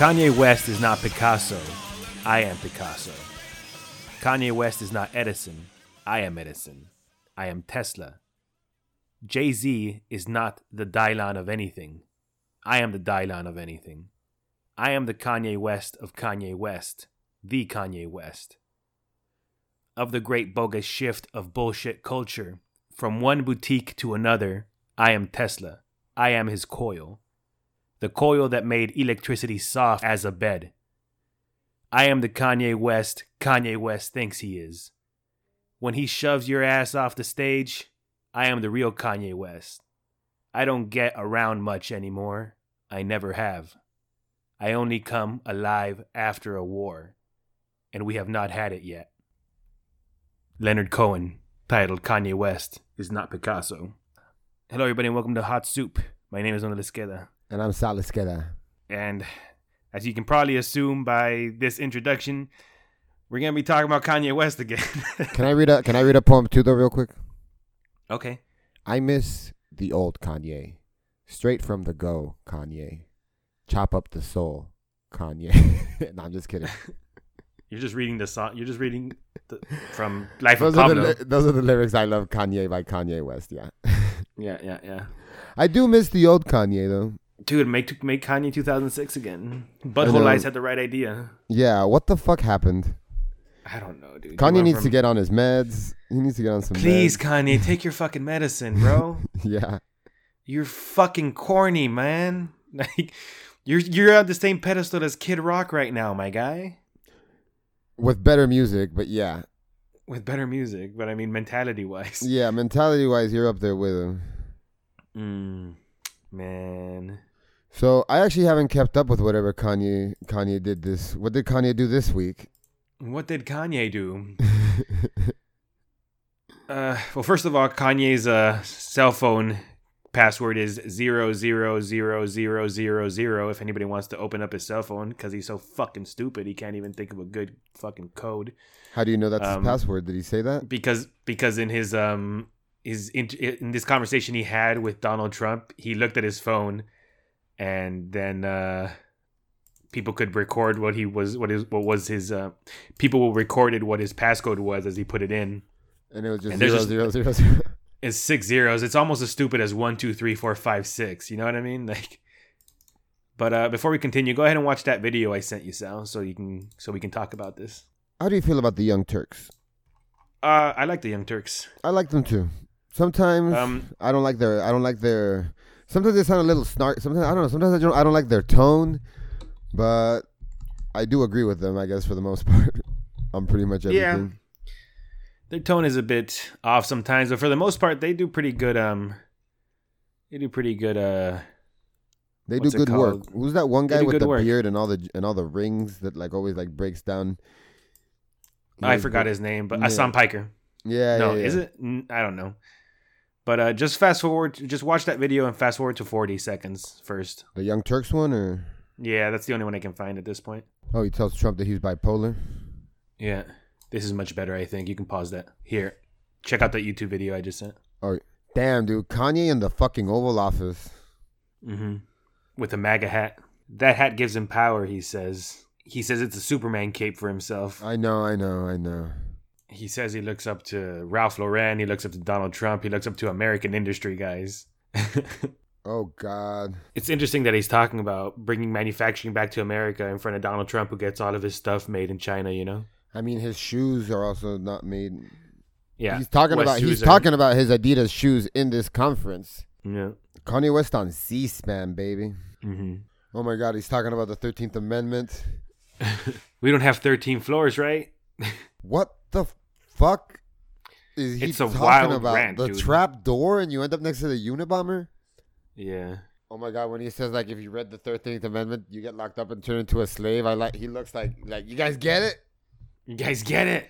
Kanye West is not Picasso. I am Picasso. Kanye West is not Edison. I am Edison. I am Tesla. Jay Z is not the Dylan of anything. I am the Dylan of anything. I am the Kanye West of Kanye West, the Kanye West. Of the great bogus shift of bullshit culture, from one boutique to another, I am Tesla. I am his coil. The coil that made electricity soft as a bed. I am the Kanye West Kanye West thinks he is. When he shoves your ass off the stage, I am the real Kanye West. I don't get around much anymore. I never have. I only come alive after a war, and we have not had it yet. Leonard Cohen, titled Kanye West is not Picasso. Hello, everybody, and welcome to Hot Soup. My name is Ona Lisqueda, And I'm Sal Esqueda. and as you can probably assume by this introduction, we're gonna be talking about Kanye West again. Can I read a Can I read a poem too, though, real quick? okay. I miss the old Kanye, straight from the go, Kanye. Chop up the soul, Kanye. no, I'm just kidding. You're just reading the song. You're just reading the, from Life Those of are, the, Pablo. those are the lyrics I love, Kanye by Kanye West. Yeah, yeah, yeah, yeah. I do miss the old Kanye though. Dude, make make Kanye 2006 again. Butthole know. Lies had the right idea. Yeah, what the fuck happened? I don't know, dude. Kanye needs to get on his meds. He needs to get on some. Please, meds. Kanye, take your fucking medicine, bro. Yeah, You're fucking corny, man. Like you're you're on the same pedestal as Kid Rock right now, my guy. with better music, but yeah, With better music, but I mean mentality wise. yeah. Mentality wise, you're up there with him. Mm, man. So I actually haven't kept up with whatever Kanye Kanye did this. What did Kanye do this week? What did Kanye do? Uh, well, first of all, Kanye's uh, cell phone password is zero zero zero zero zero zero. If anybody wants to open up his cell phone, because he's so fucking stupid, he can't even think of a good fucking code. How do you know that's Um, his password? Did he say that? Because because in his um his in, in this conversation he had with Donald Trump, he looked at his phone, and then uh, people could record what he was what his what was his uh, people recorded what his passcode was as he put it in. And it was just and zero just- zero zero zero. It's six zeros. It's almost as stupid as one, two, three, four, five, six. You know what I mean? Like, but uh, before we continue, go ahead and watch that video I sent you, Sal, so you can so we can talk about this. How do you feel about the Young Turks? Uh, I like the Young Turks. I like them too. Sometimes Um, I don't like their. I don't like their. Sometimes they sound a little snark. Sometimes I don't know. Sometimes I don't. I don't like their tone, but I do agree with them. I guess for the most part, I'm pretty much Yeah. Their tone is a bit off sometimes, but for the most part, they do pretty good. Um, they do pretty good. Uh, They do good work. Who's that one guy with the work. beard and all the and all the rings that like always like breaks down? He I forgot his name, but Yeah. Hasan Piker. Yeah, no, yeah, is it? I don't know. But uh, just fast forward. Just watch that video and fast forward to forty seconds first. the Young Turks one or? Yeah, that's the only one I can find at this point. Oh, he tells Trump that he's bipolar. Yeah, this is much better. I think you can pause that here. Check out that YouTube video I just sent. Oh, Damn, dude, Kanye in the fucking Oval Office. Mm-hmm. With a MAGA hat. That hat gives him power. He says. He says it's a Superman cape for himself. I know, I know, I know. He says he looks up to Ralph Lauren. He looks up to Donald Trump. He looks up to American industry guys. Oh God. it's interesting that he's talking about bringing manufacturing back to America in front of Donald Trump, who gets all of his stuff made in China. You know. I mean, his shoes are also not made. Yeah. he's talking West about he's are- talking about his Adidas shoes in this conference. Yeah. Kanye West on C-SPAN, baby. hmm Oh my God, he's talking about the Thirteenth Amendment. We don't have 13 floors, right? What the fuck is he It's a talking wild about? rant, the dude. trap door, and you end up next to the Unabomber. Yeah. Oh my God! When he says like, if you read the Thirteenth Amendment, you get locked up and turned into a slave. I like. He looks like like you guys get it. You guys get it?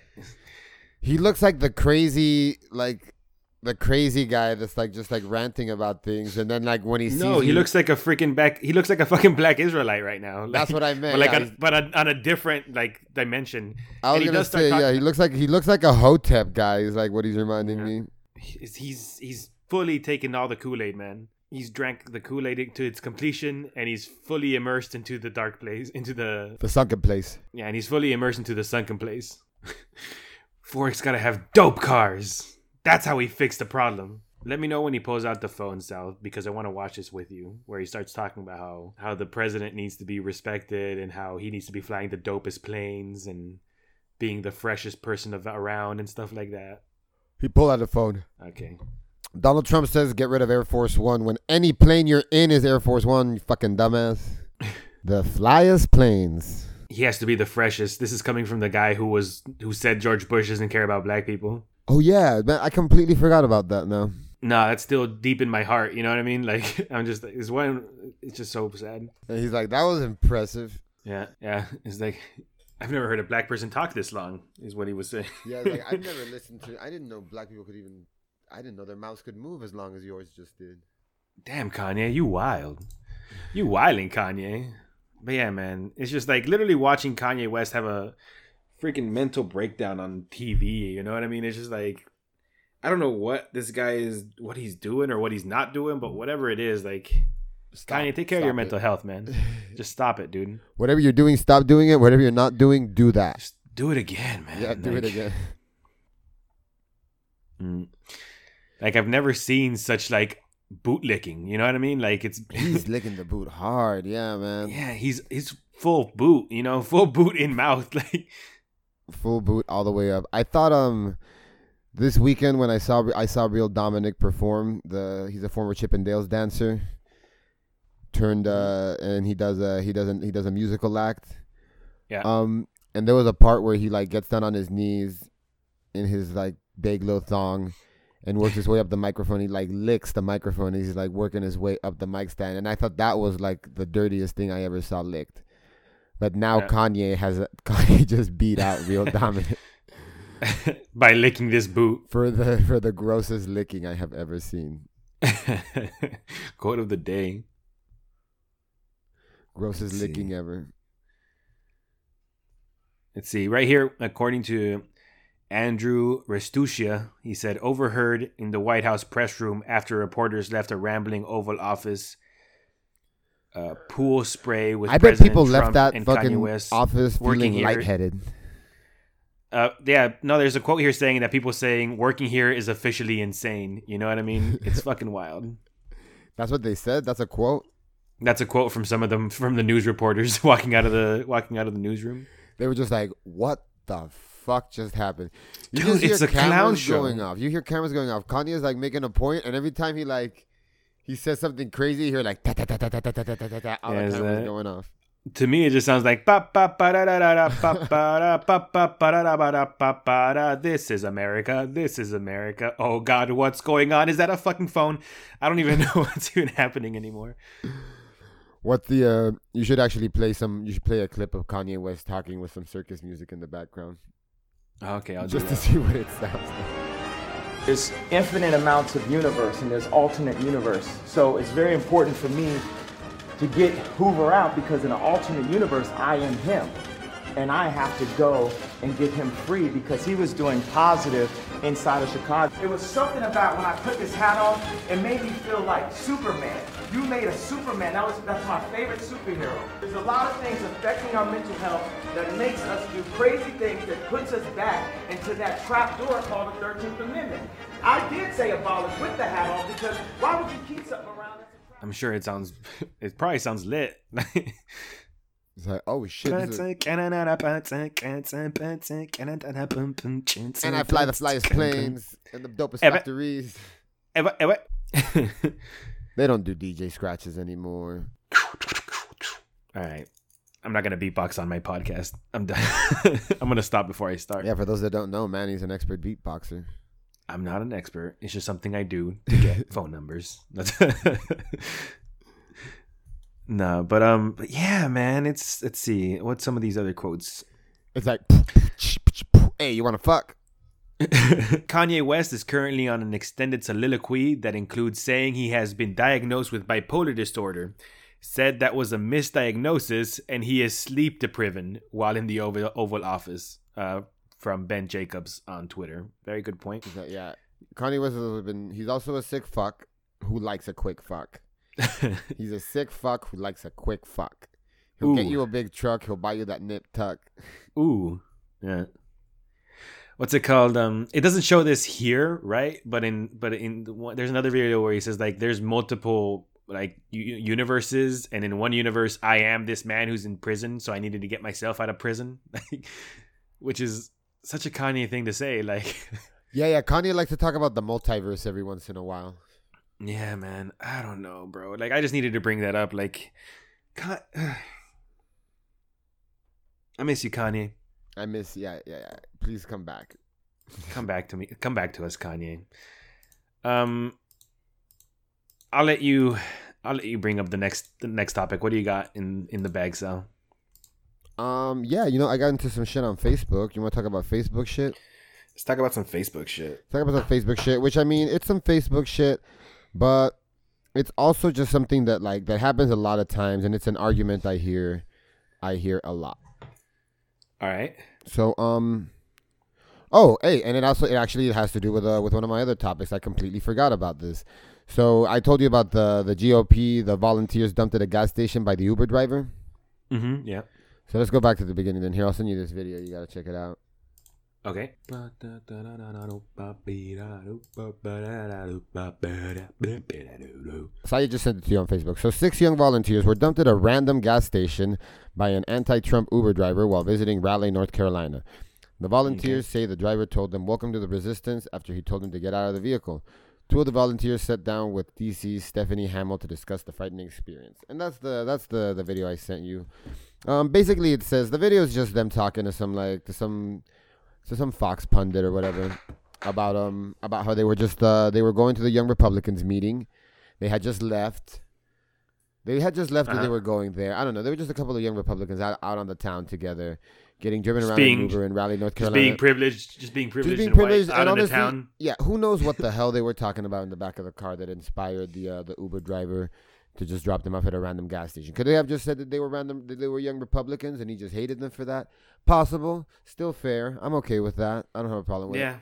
He looks like the crazy like the crazy guy that's like just like ranting about things, and then like when he sees No, he you- looks like a freaking black. He looks like a fucking black Israelite right now. Like, That's what I meant. But like, yeah, on, but on, on a different like dimension. I was and he gonna does say, talking- yeah, he looks like he looks like a hotep guy. Is like what he's reminding Yeah. me. He's he's, he's fully taken all the Kool Aid, man. he's drank the Kool Aid to its completion, and he's fully immersed into the dark place, into the The sunken place. yeah, and he's fully immersed into the sunken place. Fork's gotta have dope cars. That's how he fixed the problem. Let me know when he pulls out the phone, Sal, because I want to watch this with you. Where he starts talking about how how the president needs to be respected and how he needs to be flying the dopest planes and being the freshest person of, around and stuff like that. He pulled out the phone. Okay. Donald Trump says get rid of Air Force One when any plane you're in is Air Force One, you fucking dumbass. the flyest planes. He has to be the freshest. This is coming from the guy who was who said George Bush doesn't care about black people. Oh yeah, man, I completely forgot about that now. No, that's still deep in my heart. You know what I mean? Like I'm just it's one. It's just so sad. And he's like, that was impressive. Yeah, yeah. It's like I've never heard a black person talk this long. Is what he was saying. Yeah, like I've never listened to. I didn't know black people could even. I didn't know their mouths could move as long as yours just did. Damn, Kanye, you wild. You wilding, Kanye. But yeah, man, it's just like literally watching Kanye West have a freaking mental breakdown on TV. You know what I mean? It's just like I don't know what this guy is, what he's doing or what he's not doing, but whatever it is, like Stop- Kanye, take care of your it. mental health, man. Just stop it, dude. Whatever you're doing, stop doing it. Whatever you're not doing, do that. Just do it again, man. Yeah, do it again. Mm. Like I've never seen such like bootlicking. You know what I mean? Like it's He's licking the boot hard. Yeah, man. yeah, he's he's full boot. You know, full boot in mouth. Like Full boot all the way up. I thought um this weekend when I saw I saw real Dominic perform. The he's a former Chippendales dancer. Turned uh and he does a he doesn't he does a musical act. Yeah. Um and there was a part where he like gets down on his knees in his like big little thong and works his way up the microphone. He like licks the microphone. He's like working his way up the mic stand, and I thought that was like the dirtiest thing I ever saw licked. But now Yeah. Kanye has Kanye just beat out real Dominant by licking this boot. for the for the grossest licking I have ever seen. Quote of the day. Grossest Let's see. licking ever. Let's see. Right here, according to Andrew Restuccia, he said, overheard in the White House press room after reporters left a rambling Oval Office uh, pool spray with I bet President people Trump left that fucking West. office working feeling here. lightheaded. Uh, yeah, no, there's a quote here saying that people saying working here is officially insane. You know what I mean? It's fucking wild. That's what they said. That's a quote. That's a quote from some of them from the news reporters walking out of the walking out of the newsroom. They were just like, "What the fuck just happened?" You Dude, just it's a clown show. going off. You hear cameras going off. Kanye's like making a point, and every time he like he says something crazy, you hear like ta ta ta ta ta ta ta ta ta ta. All Yeah, the cameras that- going off. To me, it just sounds like ba ba ba da da da ba ba da ba ba ba da da ba da ba ba da. This is America. This is America. Oh God, what's going on? Is that a fucking phone? I don't even know what's even happening anymore. What the? uh You should actually play some. You should play a clip of Kanye West talking with some circus music in the background, Okay, I'll do just to see what it sounds like. There's infinite amounts of universe and there's alternate universe. So it's very important for me to get Hoover out because in an alternate universe, I am him. And I have to go and get him free because he was doing positive inside of Chicago. It was something about when I put this hat on, it made me feel like Superman. You made a Superman. That was that's my favorite superhero. There's a lot of things affecting our mental health that makes us do crazy things that puts us back into that trap door called the 13th Amendment. I did say abolish with the hat on because why would you keep something around that's a trap? I'm sure it sounds. It probably sounds lit. It's like, oh shit! This is and and I fly the flyest planes and the dopest Eva- factories. They don't do DJ scratches anymore. All right. I'm not gonna beatbox on my podcast. I'm done. I'm gonna stop before I start. Yeah, for those that don't know, Manny's an expert beatboxer. I'm not an expert. It's just something I do to get phone numbers. No, but um, but yeah, man. It's let's see what's some of these other quotes. It's like, hey, you want to fuck? Kanye West is currently on an extended soliloquy that includes saying he has been diagnosed with bipolar disorder. Said that was a misdiagnosis and he is sleep deprived while in the Oval, Oval Office. Uh, from Ben Jacobs on Twitter. Very good point. Yeah, Kanye West has been. He's also a sick fuck who likes a quick fuck. He's a sick fuck who likes a quick fuck. He'll get you a big truck. He'll buy you that nip tuck. Ooh. Yeah. What's it called? Um, it doesn't show this here, right? But in but in the there's another video where he says like there's multiple like universes, and in one universe I am this man who's in prison, so I needed to get myself out of prison, like, which is such a Kanye thing to say. Like, Yeah, yeah. Kanye likes to talk about the multiverse every once in a while. yeah, man, I don't know, bro. Like, I just needed to bring that up. Like, Ka- I miss you, Kanye. I miss. Yeah, yeah, yeah. Please come back. come back to me come back to us kanye um i'll let you i'll let you bring up the next the next topic what do you got in in the bag sal Um, yeah, you know, I got into some shit on Facebook. You want to talk about Facebook shit? let's talk about some facebook shit Talk about some Facebook shit, which I mean, it's some Facebook shit, but it's also just something that like that happens a lot of times, and it's an argument I hear, I hear a lot. All right So, um, oh, hey, and it also it actually has to do with uh with one of my other topics. I completely forgot about this. So I told you about the the GOP, the volunteers dumped at a gas station by the Uber driver. mm-hmm yeah So let's go back to the beginning. Then here, I'll send you this video. You gotta check it out. Okay Saya just sent it to you on Facebook. So six young volunteers were dumped at a random gas station by an anti-Trump Uber driver while visiting Raleigh, North Carolina. The volunteers say the driver told them "Welcome to the resistance" after he told them to get out of the vehicle. Two of the volunteers sat down with DC's Stephanie Hamill to discuss the frightening experience, and that's the that's the the video I sent you. Um, basically, it says the video is just them talking to some like to some to some Fox pundit or whatever about um about how they were just uh they were going to the Young Republicans meeting. They had just left. They had just left, and they Uh-huh. were going there. I don't know. They were just a couple of young Republicans out, out on the town together, getting driven Just around being- in Uber in Raleigh, North Carolina. just being privileged just being privileged Just being and privileged, out and honestly, town yeah, who knows what the hell they were talking about in the back of the car that inspired the uh, the Uber driver to just drop them off at a random gas station? Could they have just said that they were random, that they were young Republicans, and he just hated them for that? Possible, still fair. I'm okay with that. I don't have a problem with it. yeah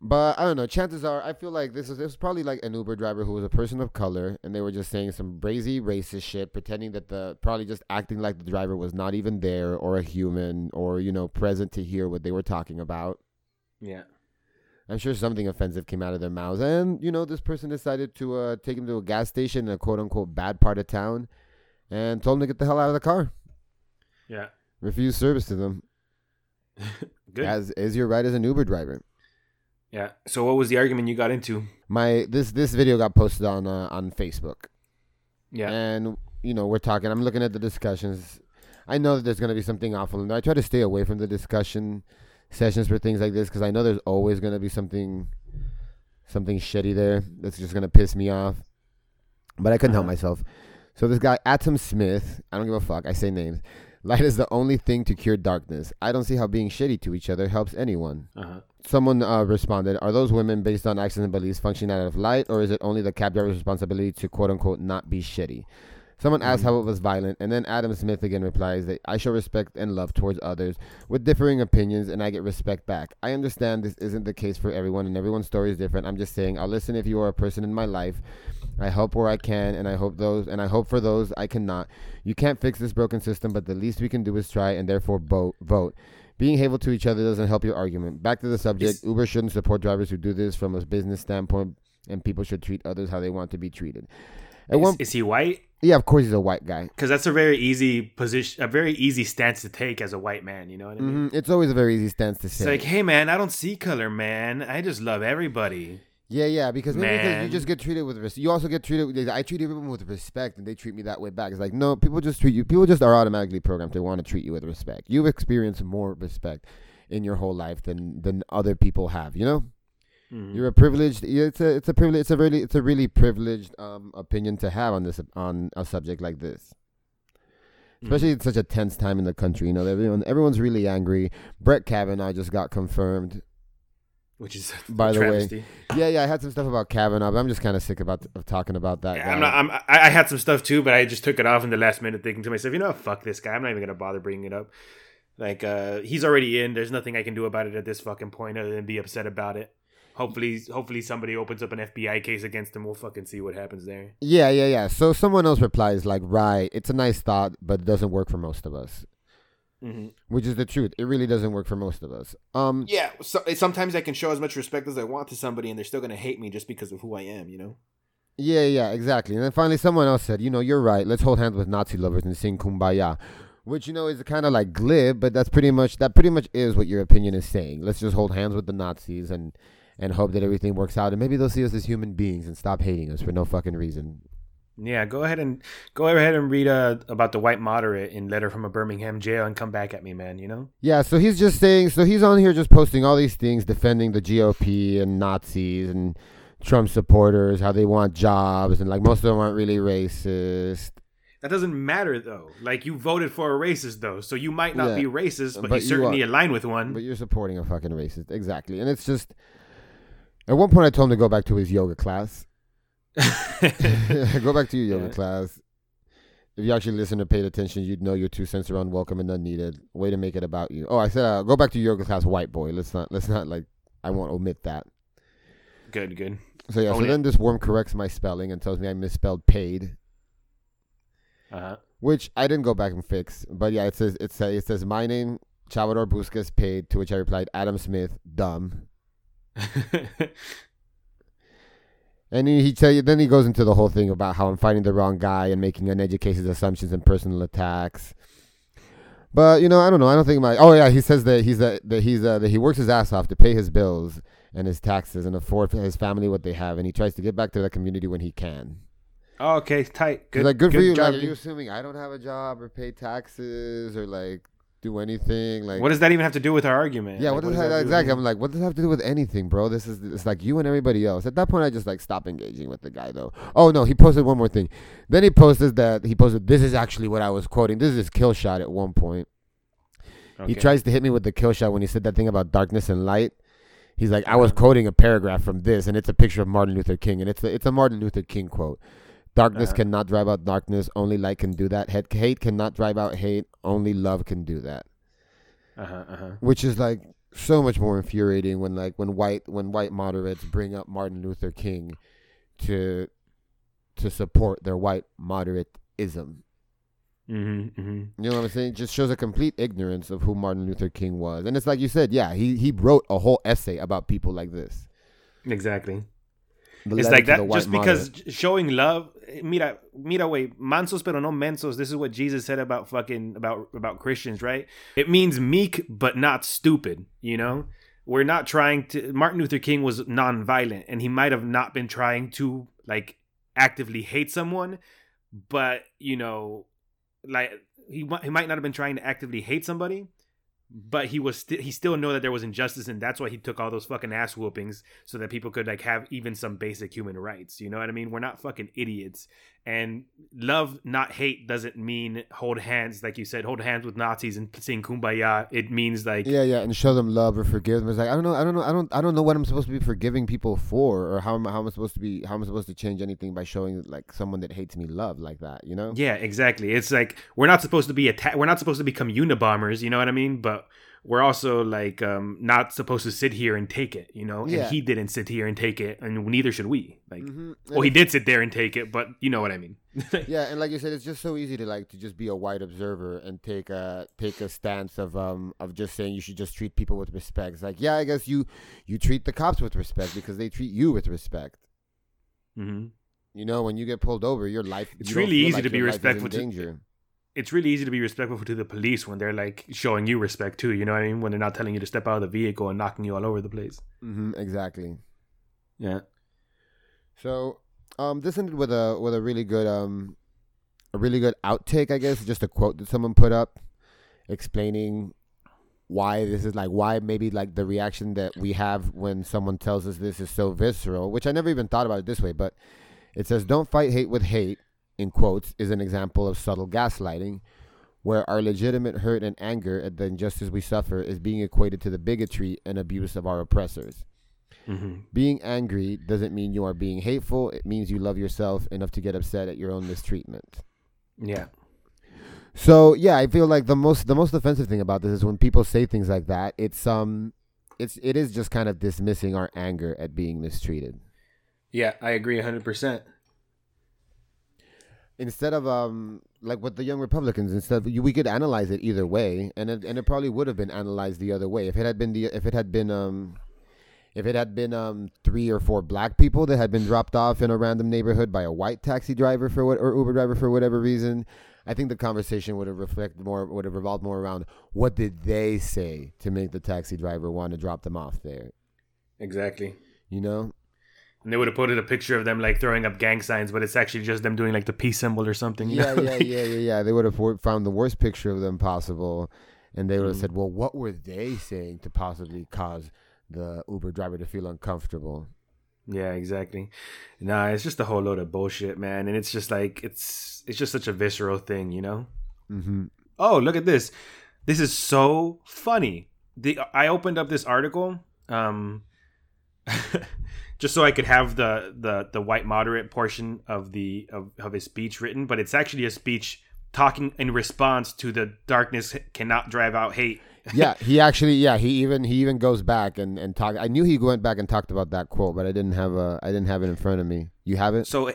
But I don't know. Chances are, I feel like this is this was probably like an Uber driver who was a person of color, and they were just saying some brazy racist shit, pretending that the probably just acting like the driver was not even there or a human or you know present to hear what they were talking about. yeah I'm sure something offensive came out of their mouths, and you know this person decided to uh, take him to a gas station in a quote unquote bad part of town, and told him to get the hell out of the car. yeah. Refused service to them, good. As is your right as an Uber driver. yeah. So what was the argument you got into? My this this video got posted on uh, on Facebook. yeah. And you know we're talking i'm looking at the discussions. I know that there's going to be something awful. And i try to stay away from the discussion sessions for things like this because i know there's always going to be something something shitty there that's just going to piss me off but i couldn't help Uh-huh. myself. So this guy Adam Smith i don't give a fuck i say names. Light is the only thing to cure darkness. I don't see how being shitty to each other helps anyone. Uh-huh. Someone uh, responded, "Are those women based on actions and beliefs functioning out of light, or is it only the cab driver's responsibility to quote unquote not be shitty?" Someone asked mm. how it was violent, and then Adam Smith again replies that I show respect and love towards others with differing opinions, and I get respect back. I understand this isn't the case for everyone, and everyone's story is different. I'm just saying I'll listen if you are a person in my life. I help where I can, and I hope those, and I hope for those I cannot. You can't fix this broken system, but the least we can do is try, and therefore vote. Vote. Being hateful to each other doesn't help your argument. Back to the subject. Is- Uber shouldn't support drivers who do this from a business standpoint, and people should treat others how they want to be treated. Is, one, is he white yeah, of course he's a white guy. because that's a very easy position a very easy stance to take as a white man you know what i mean hmm It's always a very easy stance to say. It's like, hey man, I don't see color, man. I just love everybody. yeah, yeah, because maybe because you just get treated with respect. You also get treated. With, I treat everyone with respect, and they treat me that way back. It's like no, people just treat you. People just are automatically programmed to want to treat you with respect. You've experienced more respect in your whole life than than other people have. You know. Mhm. You're a privileged. It's a it's a privilege. It's a really it's a really privileged um opinion to have on this on a subject like this. Mm-hmm. Especially in such a tense time in the country, you know, everyone everyone's really angry. Brett Kavanaugh just got confirmed. which is By the way. Yeah, yeah, I had some stuff about Kavanaugh, but I'm just kind of sick about of talking about that. Yeah, guy. I'm not. I'm, I, I had some stuff too, but I just took it off in the last minute, thinking to myself, you know, fuck this guy. I'm not even gonna bother bringing it up. Like, uh, he's already in. There's nothing I can do about it at this fucking point other than be upset about it. Hopefully, hopefully somebody opens up an FBI case against him. We'll fucking see what happens there. Yeah, yeah, yeah. So someone else replies like, "Right, it's a nice thought, but it doesn't work for most of us." Mm-hmm. Which is the truth. It really doesn't work for most of us. Um, Yeah, so, sometimes I can show as much respect as I want to somebody, and they're still gonna hate me just because of who I am. You know. Yeah, yeah, exactly. And then finally, someone else said, "You know, you're right. Let's hold hands with Nazi lovers and sing Kumbaya," which you know is kind of like glib, but that's pretty much that pretty much is what your opinion is saying. Let's just hold hands with the Nazis and and hope that everything works out, and maybe they'll see us as human beings and stop hating us for no fucking reason. Yeah, go ahead and go ahead and read uh, about the white moderate in Letter from a Birmingham Jail and come back at me, man. You know. Yeah, so he's just saying, so he's on here just posting all these things defending the GOP and Nazis and Trump supporters, how they want jobs, and like most of them aren't really racist. That doesn't matter though. Like you voted for a racist though, so you might not Yeah, be racist, but, but you you certainly are. align with one. But you're supporting a fucking racist. Exactly. And it's just, at one point I told him to go back to his yoga class. go back to your yoga Yeah. class. If you actually listened or paid attention, you'd know your two cents are unwelcome and unneeded. Way to make it about you. Oh, I said uh, go back to your yoga class, white boy. Let's not, let's not like, I won't omit that. good, good. So yeah, Own so it. then this worm corrects my spelling and tells me I misspelled paid, Uh which I didn't go back and fix. But yeah, it says it says it says my name Salvador Busquets paid. To which I replied Adam Smith dumb. And he, he tell you then he goes into the whole thing about how I'm fighting the wrong guy and making uneducated assumptions and personal attacks. But you know, I don't know. I don't think my oh yeah, he says that he's a, that he's a, that he works his ass off to pay his bills and his taxes and afford his family what they have, and he tries to get back to the community when he can. oh, okay, tight. Good. He's like, good, for you. job, Like, are you assuming I don't have a job or pay taxes or like do anything? Like, what does that even have to do with our argument? yeah, Like, what does that that exactly? I'm like, what does that have to do with anything, bro? This is it's like you and everybody else. At that point, I just like stop engaging with the guy though. Oh no, he posted one more thing. Then he posted that he posted this is actually what I was quoting. This is his kill shot at one point. you? He tries to hit me with the kill shot when he said that thing about darkness and light. He's like, I was uh-huh. quoting a paragraph from this, and it's a picture of Martin Luther King, and it's a, it's a Martin Luther King quote. Darkness Uh-huh. cannot drive out darkness. Only light can do that. Hate, hate cannot drive out hate. Only love can do that. Uh-huh, uh-huh. Which is like so much more infuriating when like when white when white moderates bring up Martin Luther King to to support their white moderateism. Mm-hmm, mm-hmm. You know what I'm saying? It Just shows a complete ignorance of who Martin Luther King was. And it's like you said, yeah, he he wrote a whole essay about people like this. Exactly. It's like that just because moderate. showing love. eh, Mira, mira, way mansos pero no mensos. This is what Jesus said about fucking about about Christians, right? It means meek but not stupid. You know, we're not trying to. Martin Luther King was nonviolent, and he might have not been trying to like actively hate someone, but you know, like he he might not have been trying to actively hate somebody. But he was sti- he still know that there was injustice, and that's why he took all those fucking ass whoopings so that people could like have even some basic human rights. You know what I mean? We're not fucking idiots. And love, not hate, doesn't mean hold hands, like you said, hold hands with Nazis and sing kumbaya. It means like Yeah, yeah, and show them love or forgive them. It's like I don't know, I don't know, I don't, I don't know what I'm supposed to be forgiving people for, or how am how am I supposed to be, how am I supposed to change anything by showing like someone that hates me love like that, you know? Yeah, exactly. It's like we're not supposed to be atta- we're not supposed to become Unabombers, you know what I mean? But we're also like um not supposed to sit here and take it, you know? Yeah. And he didn't sit here and take it, and neither should we. Like Mhm. well, he did sit there and take it, but you know what I mean. Yeah, and like you said, it's just so easy to like to just be a white observer and take a take a stance of um of just saying you should just treat people with respect. It's like, yeah, I guess you you treat the cops with respect because they treat you with respect. hmm You know, when you get pulled over, your life. It's you really easy like to be your life is in respectful to- danger. It's really easy to be respectful to the police when they're like showing you respect too. You know what I mean? When they're not telling you to step out of the vehicle and knocking you all over the place. hmm exactly. Yeah. So, um, this ended with a with a really good um, a really good outtake, I guess. Just a quote that someone put up, explaining why this is like why maybe like the reaction that we have when someone tells us this is so visceral. Which I never even thought about it this way, but it says, "Don't fight hate with hate." In quotes, is an example of subtle gaslighting, where our legitimate hurt and anger at the injustice we suffer is being equated to the bigotry and abuse of our oppressors. hmm Being angry doesn't mean you are being hateful. It means you love yourself enough to get upset at your own mistreatment. Yeah. So yeah, I feel like the most the most offensive thing about this is when people say things like that. It's um, it's it is just kind of dismissing our anger at being mistreated. Yeah, I agree 100%. Instead of um like with the young Republicans, instead of, we could analyze it either way, and it, and it probably would have been analyzed the other way if it had been the if it had been um if it had been um three or four black people that had been dropped off in a random neighborhood by a white taxi driver for what or Uber driver for whatever reason, I think the conversation would have reflected more would have revolved more around what did they say to make the taxi driver want to drop them off there. Exactly. You know? And they would have put a picture of them like throwing up gang signs, but it's actually just them doing like the peace symbol or something. Yeah, know? yeah, yeah, yeah, yeah. They would have found the worst picture of them possible, and they would have Mm. said, "Well, what were they saying to possibly cause the Uber driver to feel uncomfortable?" Yeah, exactly. Nah, it's just a whole load of bullshit, man. And it's just like it's it's just such a visceral thing, you know? Mm-hmm. Oh, look at this. This is so funny. The I opened up this article um just so I could have the the the white moderate portion of the of, of his speech written, but it's actually a speech talking in response to the darkness cannot drive out hate. yeah, he actually, yeah, he even he even goes back and and talk. I knew he went back and talked about that quote, but I didn't have a I didn't have it in front of me. You have it? So,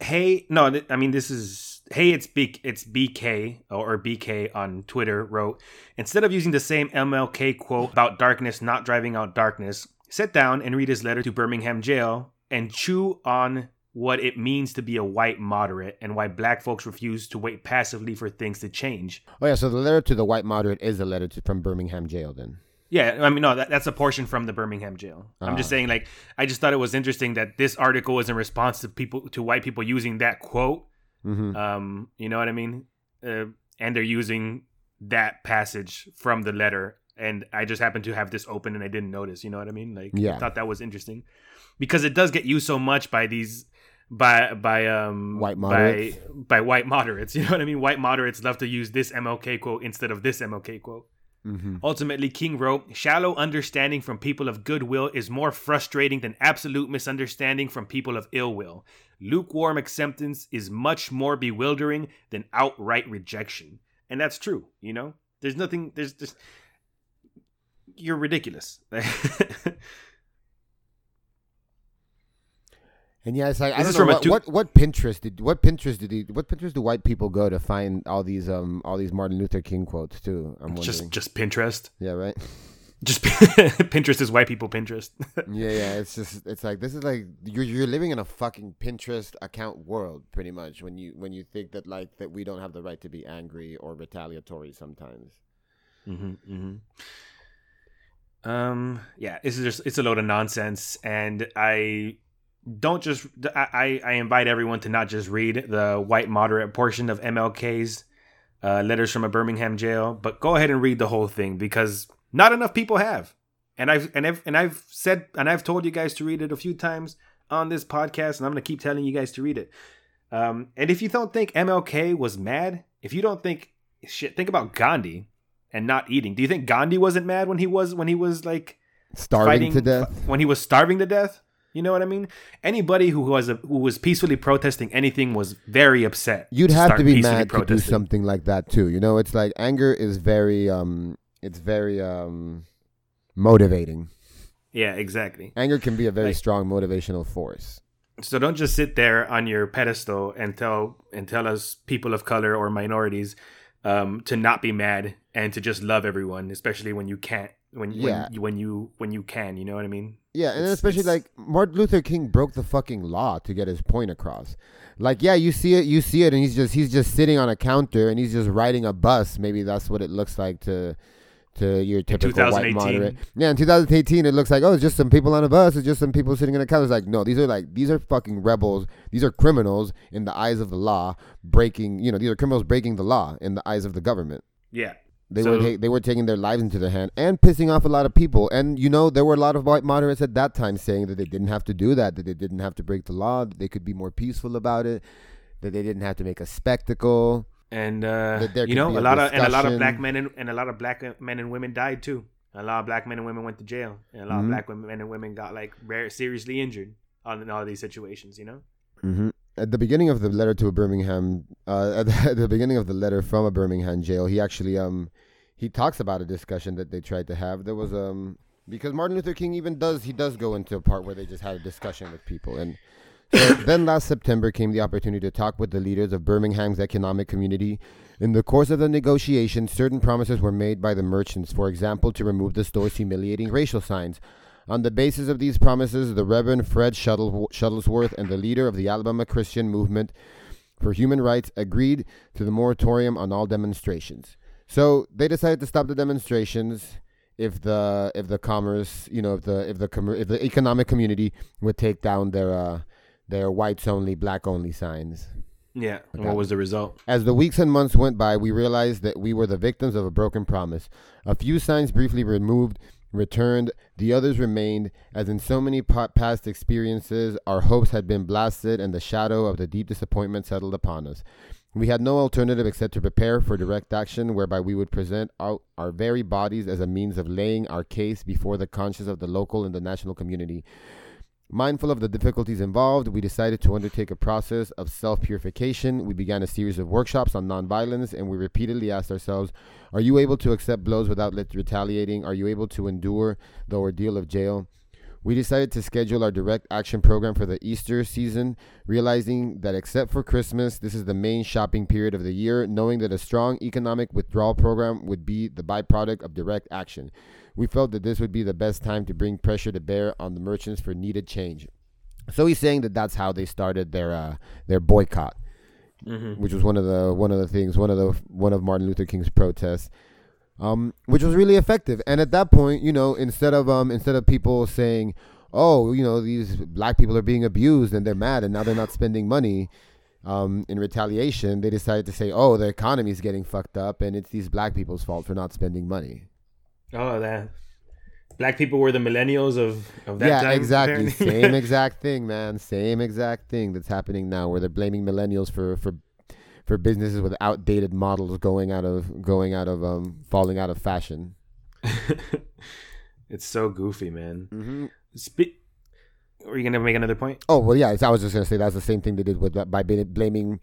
hey, no, I mean this is hey, it's B, it's BK or BK on Twitter wrote instead of using the same MLK quote about darkness not driving out darkness, sit down and read his letter to Birmingham jail and chew on what it means to be a white moderate and why black folks refuse to wait passively for things to change. Oh yeah, so the letter to the white moderate is a letter to, from Birmingham jail. Then Yeah, I mean, no, that, that's a portion from the Birmingham jail. I'm just Ah. saying, like, I just thought it was interesting that this article is in response to people, to white people using that quote mm-hmm. Um, you know what I mean? Uh, and they're using that passage from the letter, and I just happened to have this open and I didn't notice. You know what I mean? Like, Yeah. I thought that was interesting because it does get used so much by these by by um White moderates? by, by white moderates. You know what I mean? White moderates love to use this MLK quote instead of this MLK quote. Mm-hmm. Ultimately, King wrote, Shallow understanding from people of goodwill is more frustrating than absolute misunderstanding from people of ill will. Lukewarm acceptance is much more bewildering than outright rejection. And that's true, you know? There's nothing, there's just, you're ridiculous. And yeah, it's like I don't know what, two- what what Pinterest did what Pinterest did he, what Pinterest do white people go to find all these um all these Martin Luther King quotes too? I'm wondering. just, just Pinterest. yeah, right. Just Pinterest is white people Pinterest. Yeah, yeah. It's just it's like this is like you're you're living in a fucking Pinterest account world pretty much when you when you think that like that we don't have the right to be angry or retaliatory sometimes. Mm-hmm, mm-hmm. Um. Yeah. It's just it's a load of nonsense, and I don't just I I invite everyone to not just read the white moderate portion of MLK's uh, letters from a Birmingham jail, but go ahead and read the whole thing because not enough people have, and I've and I've and I've said and I've told you guys to read it a few times on this podcast, and I'm gonna keep telling you guys to read it. Um, and if you don't think MLK was mad, if you don't think shit, think about Gandhi and not eating. Do you think Gandhi wasn't mad when he was when he was like Starving fighting to death. when he was starving to death? You know what I mean? Anybody who was a, who was peacefully protesting anything was very upset. You'd have to be mad to do something like that too. You know, it's like anger is very um it's very um motivating. Yeah, exactly. Anger can be a very Like- strong motivational force. So don't just sit there on your pedestal and tell and tell us people of color or minorities um, to not be mad and to just love everyone, especially when you can't. When Yeah. when, when you when you can, you know what I mean? Yeah, and It's- especially it's- like Martin Luther King broke the fucking law to get his point across. Like, yeah, you see it, you see it, and he's just he's just sitting on a counter and he's just riding a bus. Maybe that's what it looks like to to your typical white moderate. Yeah, in 2018, it looks like oh, it's just some people on a bus. It's just some people sitting in a counter. It's like no, these are like these are fucking rebels. These are criminals in the eyes of the law, breaking. You know, these are criminals breaking the law in the eyes of the government. Yeah. They So- were ta- they were taking their lives into their hand and pissing off a lot of people. And you know, there were a lot of white moderates at that time saying that they didn't have to do that, that they didn't have to break the law, that they could be more peaceful about it, that they didn't have to make a spectacle. and uh, you know a a lot of and a lot of black men and, and a lot of black men and women died too. A lot of black men and women went to jail, and a lot Mhm. of black women men and women got like very seriously injured on in all these situations. You know. Mm-hmm. At the beginning of the letter to a Birmingham, uh, at, the, at the beginning of the letter from a Birmingham jail, he actually um he talks about a discussion that they tried to have. There was um because Martin Luther King even does he does go into a part where they just had a discussion with people and so then last September came the opportunity to talk with the leaders of Birmingham's economic community. In the course of the negotiations, certain promises were made by the merchants, for example, to remove the store's humiliating racial signs. On the basis of these promises, the Reverend Fred Shuttlesworth and the leader of the Alabama Christian Movement for Human Rights agreed to the moratorium on all demonstrations. So they decided to stop the demonstrations if the if the commerce, you know, if the if the if the economic community would take down their uh, their whites only, black only signs. Yeah. And what was the result? As the weeks and months went by, we realized that we were the victims of a broken promise. A few signs briefly removed, returned, the others remained. As in so many pa- past experiences, our hopes had been blasted and the shadow of the deep disappointment settled upon us. We had no alternative except to prepare for direct action, whereby we would present our very bodies as a means of laying our case before the conscience of the local and the national community. Mindful of the difficulties involved, we decided to undertake a process of self purification. We began a series of workshops on nonviolence, and we repeatedly asked ourselves Are you able to accept blows without retaliating? Are you able to endure the ordeal of jail? We decided to schedule our direct action program for the Easter season, realizing that except for Christmas, this is the main shopping period of the year, knowing that a strong economic withdrawal program would be the byproduct of direct action. We felt that this would be the best time to bring pressure to bear on the merchants for needed change. So he's saying that that's how they started their uh, their boycott, which was one of the one of the things one of the one of Martin Luther King's protests, um, which was really effective. And at that point, you know, instead of um, instead of people saying, "Oh, you know, these black people are being abused and they're mad and now they're not spending money," um, in retaliation, they decided to say, "Oh, the economy is getting fucked up and it's these black people's fault for not spending money." Oh, that black people were the millennials of of that yeah, time. exactly. Same exact thing, man. Same exact thing that's happening now, where they're blaming millennials for for for businesses with outdated models going out of going out of um falling out of fashion. it's so goofy, man. Mm-hmm. Spe- Were you gonna make another point? Oh well, yeah. I was just gonna say that's the same thing they did with by bla- blaming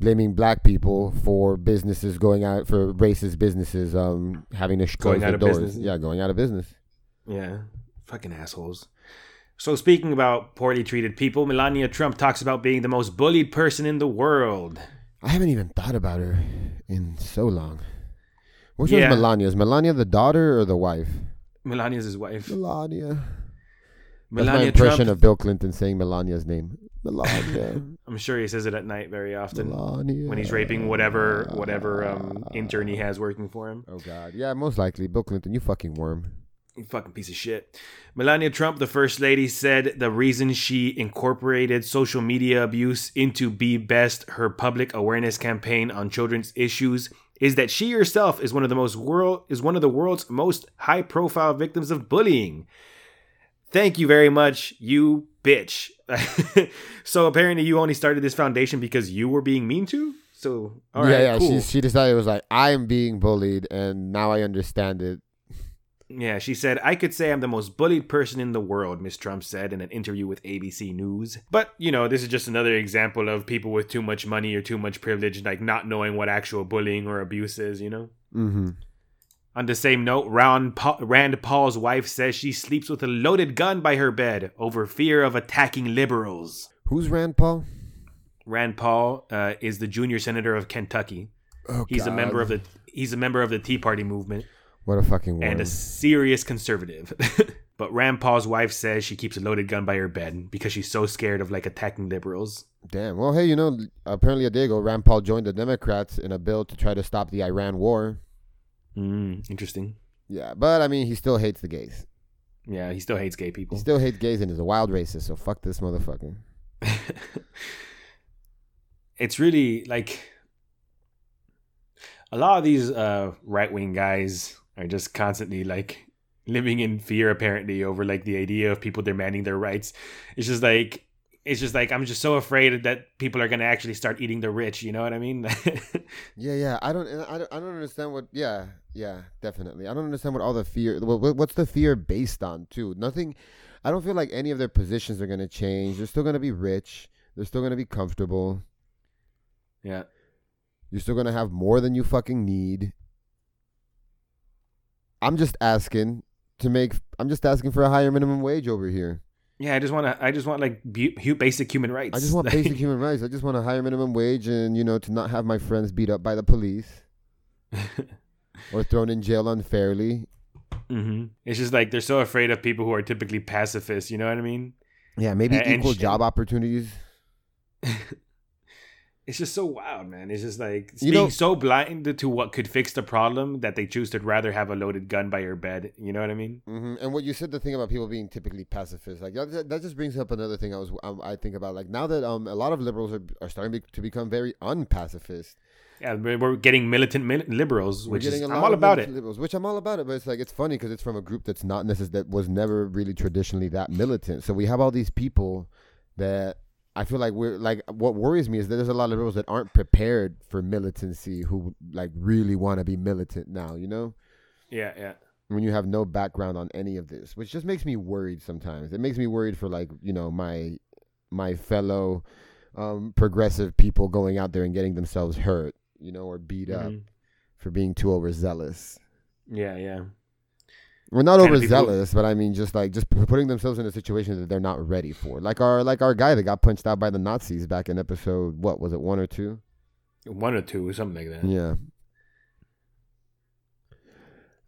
blaming black people for businesses going out for racist businesses um having to close out their of doors. business. Yeah, going out of business. Yeah, fucking assholes. So speaking about poorly treated people, Melania Trump talks about being the most bullied person in the world. I haven't even thought about her in so long. Which Yeah. one's Melania? Is Melania the daughter or the wife? Melania's his wife. Melania. That's my impression Trump. of Bill Clinton saying Melania's name. Melania. I'm sure he says it at night very often Melania. when he's raping whatever whatever um, intern he has working for him. Oh God. Yeah, most likely. Bill Clinton, you fucking worm. You fucking piece of shit. Melania Trump, the first lady, said the reason she incorporated social media abuse into Be Best, her public awareness campaign on children's issues, is that she herself is one of the most world is one of the world's most high profile victims of bullying. Thank you very much, you bitch. so apparently you only started this foundation because you were being mean to? So all right, yeah, yeah. cool. She she decided it was like I'm being bullied, and now I understand it. Yeah, she said, I could say I'm the most bullied person in the world, Miss Trump said in an interview with ABC News. But, you know, this is just another example of people with too much money or too much privilege, like not knowing what actual bullying or abuse is, you know? Mm-hmm. On the same note, Rand, Pa- Rand Paul's wife says she sleeps with a loaded gun by her bed over fear of attacking liberals. Who's Rand Paul? Rand Paul uh, is the junior senator of Kentucky. Oh, He's a member of the he's a member of the Tea Party movement. What a fucking and a serious conservative. but Rand Paul's wife says she keeps a loaded gun by her bed because she's so scared of like attacking liberals. Damn. Well, hey, you know, apparently a day ago, Rand Paul joined the Democrats in a bill to try to stop the Iran war. Mm, interesting. Yeah, but I mean, he still hates the gays. Yeah, he still hates gay people. He still hates gays and is a wild racist. So fuck this motherfucker. it's really like a lot of these uh, right wing guys are just constantly like living in fear apparently over like the idea of people demanding their rights. It's just like it's just like I'm just so afraid that people are gonna actually start eating the rich. You know what I mean? Yeah, yeah. I don't, I don't, I don't understand what. Yeah, yeah, definitely. I don't understand what all the fear. What, what- what's the fear based on? Too nothing. I don't feel like any of their positions are gonna change. They're still gonna be rich. They're still gonna be comfortable. yeah. You're still gonna have more than you fucking need. I'm just asking to make. I'm just asking for a higher minimum wage over here. Yeah, I just want to. I just want like bu- basic human rights. I just want basic human rights. I just want a higher minimum wage, and you know, to not have my friends beat up by the police or thrown in jail unfairly. hmm It's just like they're so afraid of people who are typically pacifists. You know what I mean? Yeah, maybe And- equal job opportunities. It's just so wild, man. It's just like You being know- so blind to what could fix the problem that they choose to rather have a loaded gun by your bed. You know what I mean? hmm And what you said, the thing about people being typically pacifist, like that, that just brings up another thing I was um, I think about. Like now that um a lot of liberals are, are starting be- to become very unpacifist. Yeah, we're getting militant mil- liberals, which is I'm all about it. Liberals, which I'm all about it, but it's like it's funny because it's from a group that's not necessarily that was never really traditionally that militant. So we have all these people that I feel like we're like what worries me is that there's a lot of liberals that aren't prepared for militancy who like really want to be militant now. You know, Yeah, yeah. when you have no background on any of this, which just makes me worried sometimes. It makes me worried for like you know my my fellow um, progressive people going out there and getting themselves hurt, you know, or beat up Mhm. for being too overzealous. Yeah, yeah. We're not Kind of people- overzealous, but I mean, just like just putting themselves in a situation that they're not ready for. Like our like our guy that got punched out by the Nazis back in episode what was it one or two? One or two, something like that. Yeah.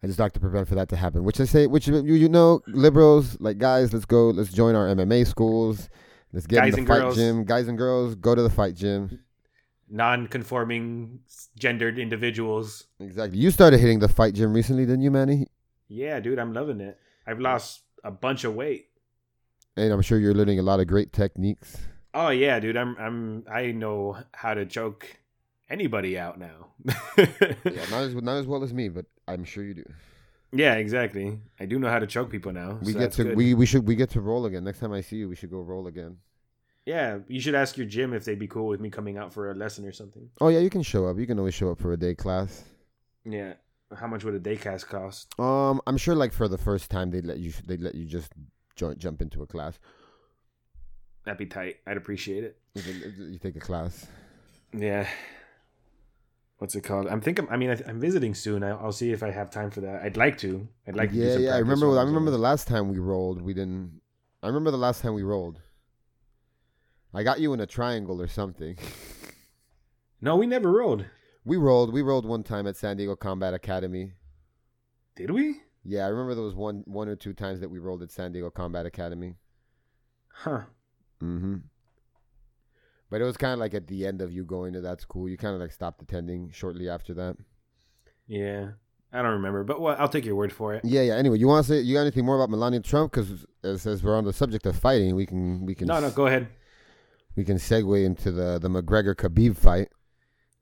I just like to prevent for that to happen. Which I say, which you you know, liberals like guys, let's go, let's join our MMA schools. Let's get Guys in the and fight girls. gym. Guys and girls, go to the fight gym. Non-conforming gendered individuals. Exactly. You started hitting the fight gym recently, didn't you, Manny? Yeah, dude, I'm loving it. I've lost a bunch of weight. And I'm sure you're learning a lot of great techniques. Oh yeah, dude, I'm I'm I know how to choke anybody out now. Yeah, not as not as well as me, but I'm sure you do. Yeah, exactly. I do know how to choke people now. We so get to good. we we should we get to roll again. Next time I see you, we should go roll again. Yeah, you should ask your gym if they'd be cool with me coming out for a lesson or something. Oh yeah, you can show up. You can always show up for a day class. Yeah. How much would a day cast cost? Um, I'm sure like for the first time they'd let you they'd let you just join, jump into a class. That'd be tight. I'd appreciate it. You, you take a class. Yeah. What's it called? I'm thinking. I mean, I, I'm visiting soon. I, I'll see if I have time for that. I'd like to. I'd like yeah, some yeah. I remember. I remember the last time we rolled. We didn't. I remember the last time we rolled. I got you in a triangle or something. No, we never rolled. We rolled. We rolled one time at San Diego Combat Academy. Did we? Yeah, I remember there was one one or two times that we rolled at San Diego Combat Academy. Huh. Mm-hmm. But it was kind of like at the end of you going to that school. You kind of like stopped attending shortly after that. Yeah. I don't remember, but well, I'll take your word for it. Yeah, yeah. Anyway, you want to say you got anything more about Melania Trump? Because as, as we're on the subject of fighting, we can we can No, no, go ahead. we can segue into the the McGregor Khabib fight.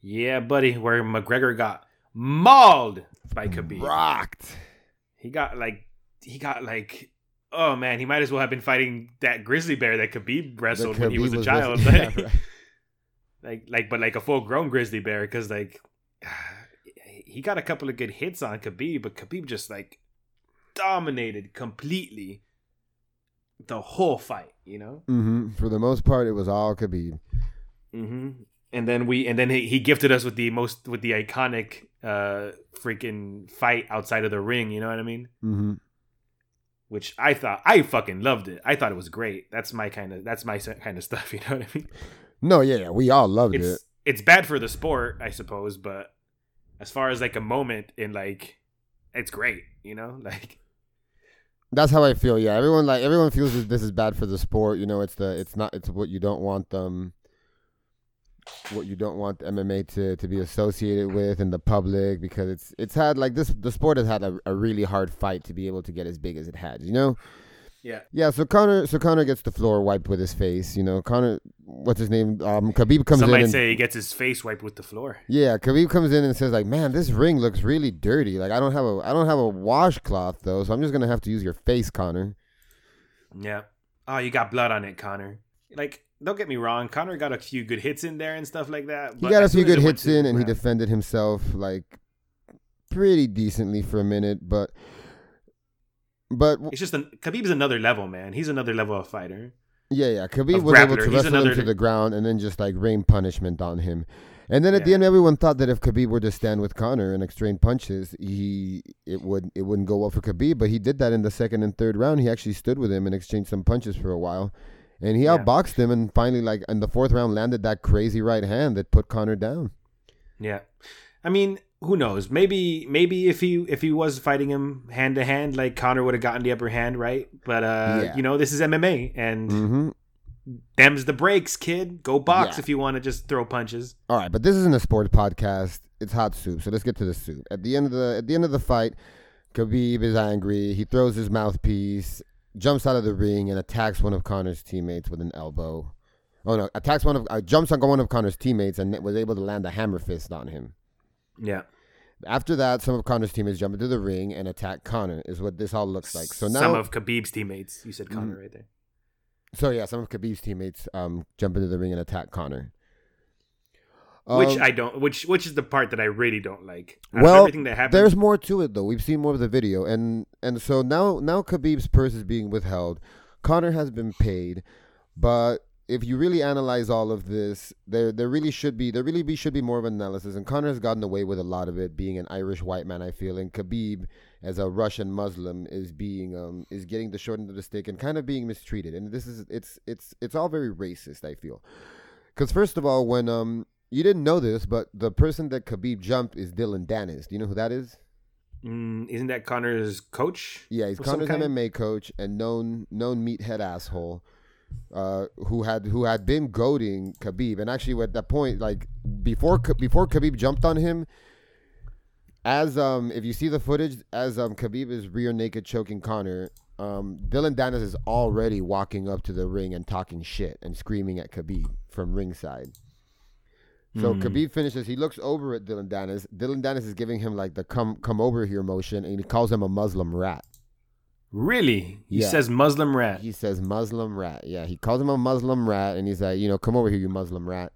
Yeah, buddy, where McGregor got mauled by Khabib. Rocked. He got like he got like oh man, he might as well have been fighting that grizzly bear that Khabib wrestled when he Khabib was a child. like, Yeah, right. like like but like a full grown grizzly bear because like he got a couple of good hits on Khabib, but Khabib just like dominated completely the whole fight, you know. hmm For the most part, it was all Khabib. hmm And then we and then he, he gifted us with the most with the iconic uh freaking fight outside of the ring. You know what I mean? hmm Which I thought I fucking loved it. I thought it was great. That's my kind of that's my kind of stuff. You know what I mean? No, yeah, yeah. We all loved It's it. it's bad for the sport, I suppose, but as far as like a moment in like, it's great. You know, like That's how I feel. Yeah, everyone like everyone feels that this is bad for the sport. You know, it's the it's not it's what you don't want them, what you don't want MMA to to be associated with in the public because it's it's had like this the sport has had a, a really hard fight to be able to get as big as it had. You know. yeah. Yeah. So Conor so Conor gets the floor wiped with his face. You know, Conor, what's his name? Um, Khabib comes Some in. might and, say he gets his face wiped with the floor. Yeah, Khabib comes in and says like, "Man, this ring looks really dirty. Like I don't have a I don't have a washcloth though, so I'm just gonna have to use your face, Conor." Yeah. Oh, you got blood on it, Conor. Like, don't get me wrong, Conor got a few good hits in there and stuff like that. He got a few good hits in, and he defended himself like pretty decently for a minute, but but It's just an, Khabib's another level, man. He's another level of fighter. yeah, yeah, Khabib was able to wrestle him to the ground and then just like rain punishment on him. And then at the end, everyone thought that if Khabib were to stand with Conor and exchange punches, he it would it wouldn't go well for Khabib. But he did that in the second and third round. He actually stood with him and exchanged some punches for a while, and he Yeah. outboxed him. And finally, like in the fourth round, landed that crazy right hand that put Conor down. Yeah, I mean, who knows? Maybe maybe if he if he was fighting him hand to hand, like Conor would have gotten the upper hand, right? But uh, Yeah. you know, this is MMA, and hmm them's the breaks, kid. Go box Yeah. if you want to just throw punches. All right, but this isn't a sports podcast. It's hot soup. So let's get to the soup. At the end of the at the end of the fight, Khabib is angry. He throws his mouthpiece, jumps out of the ring, and attacks one of Conor's teammates with an elbow. Oh no! Attacks one of uh, jumps on one of Conor's teammates and was able to land a hammer fist on him. Yeah. After that, some of Conor's teammates jump into the ring and attack Conor. Is what this all looks like. So now, some of Khabib's teammates. You said Conor Mhm. right there. so yeah, some of Khabib's teammates um jump into the ring and attack Conor. Which Um, I don't. Which which is the part that I really don't like. Out Well, everything that happened. There's more to it though. We've seen more of the video, and and so now now Khabib's purse is being withheld. Conor has been paid, but if you really analyze all of this, there there really should be there really be should be more of an analysis. And Conor has gotten away with a lot of it, being an Irish white man. I feel, and Khabib, as a Russian Muslim, is being um is getting the short end of the stick and kind of being mistreated. And this is it's it's it's all very racist. I feel, because first of all, when um you didn't know this, but the person that Khabib jumped is Dillon Danis. Do you know who that is? Mm, isn't that Conor's coach? Yeah, he's Conor's? MMA coach and known known meathead asshole, uh, who had who had been goading Khabib, and actually at that point, like before before Khabib jumped on him, as um if you see the footage, as um Khabib is rear naked choking Conor, um Dillon Danis is already walking up to the ring and talking shit and screaming at Khabib from ringside. So Hmm. Khabib finishes. He looks over at Dillon Danis. Dillon Danis is giving him like the come come over here motion, and he calls him a Muslim rat. Really? He Yeah. says Muslim rat. He says Muslim rat. Yeah, he calls him a Muslim rat, and he's like, you know, come over here, you Muslim rat.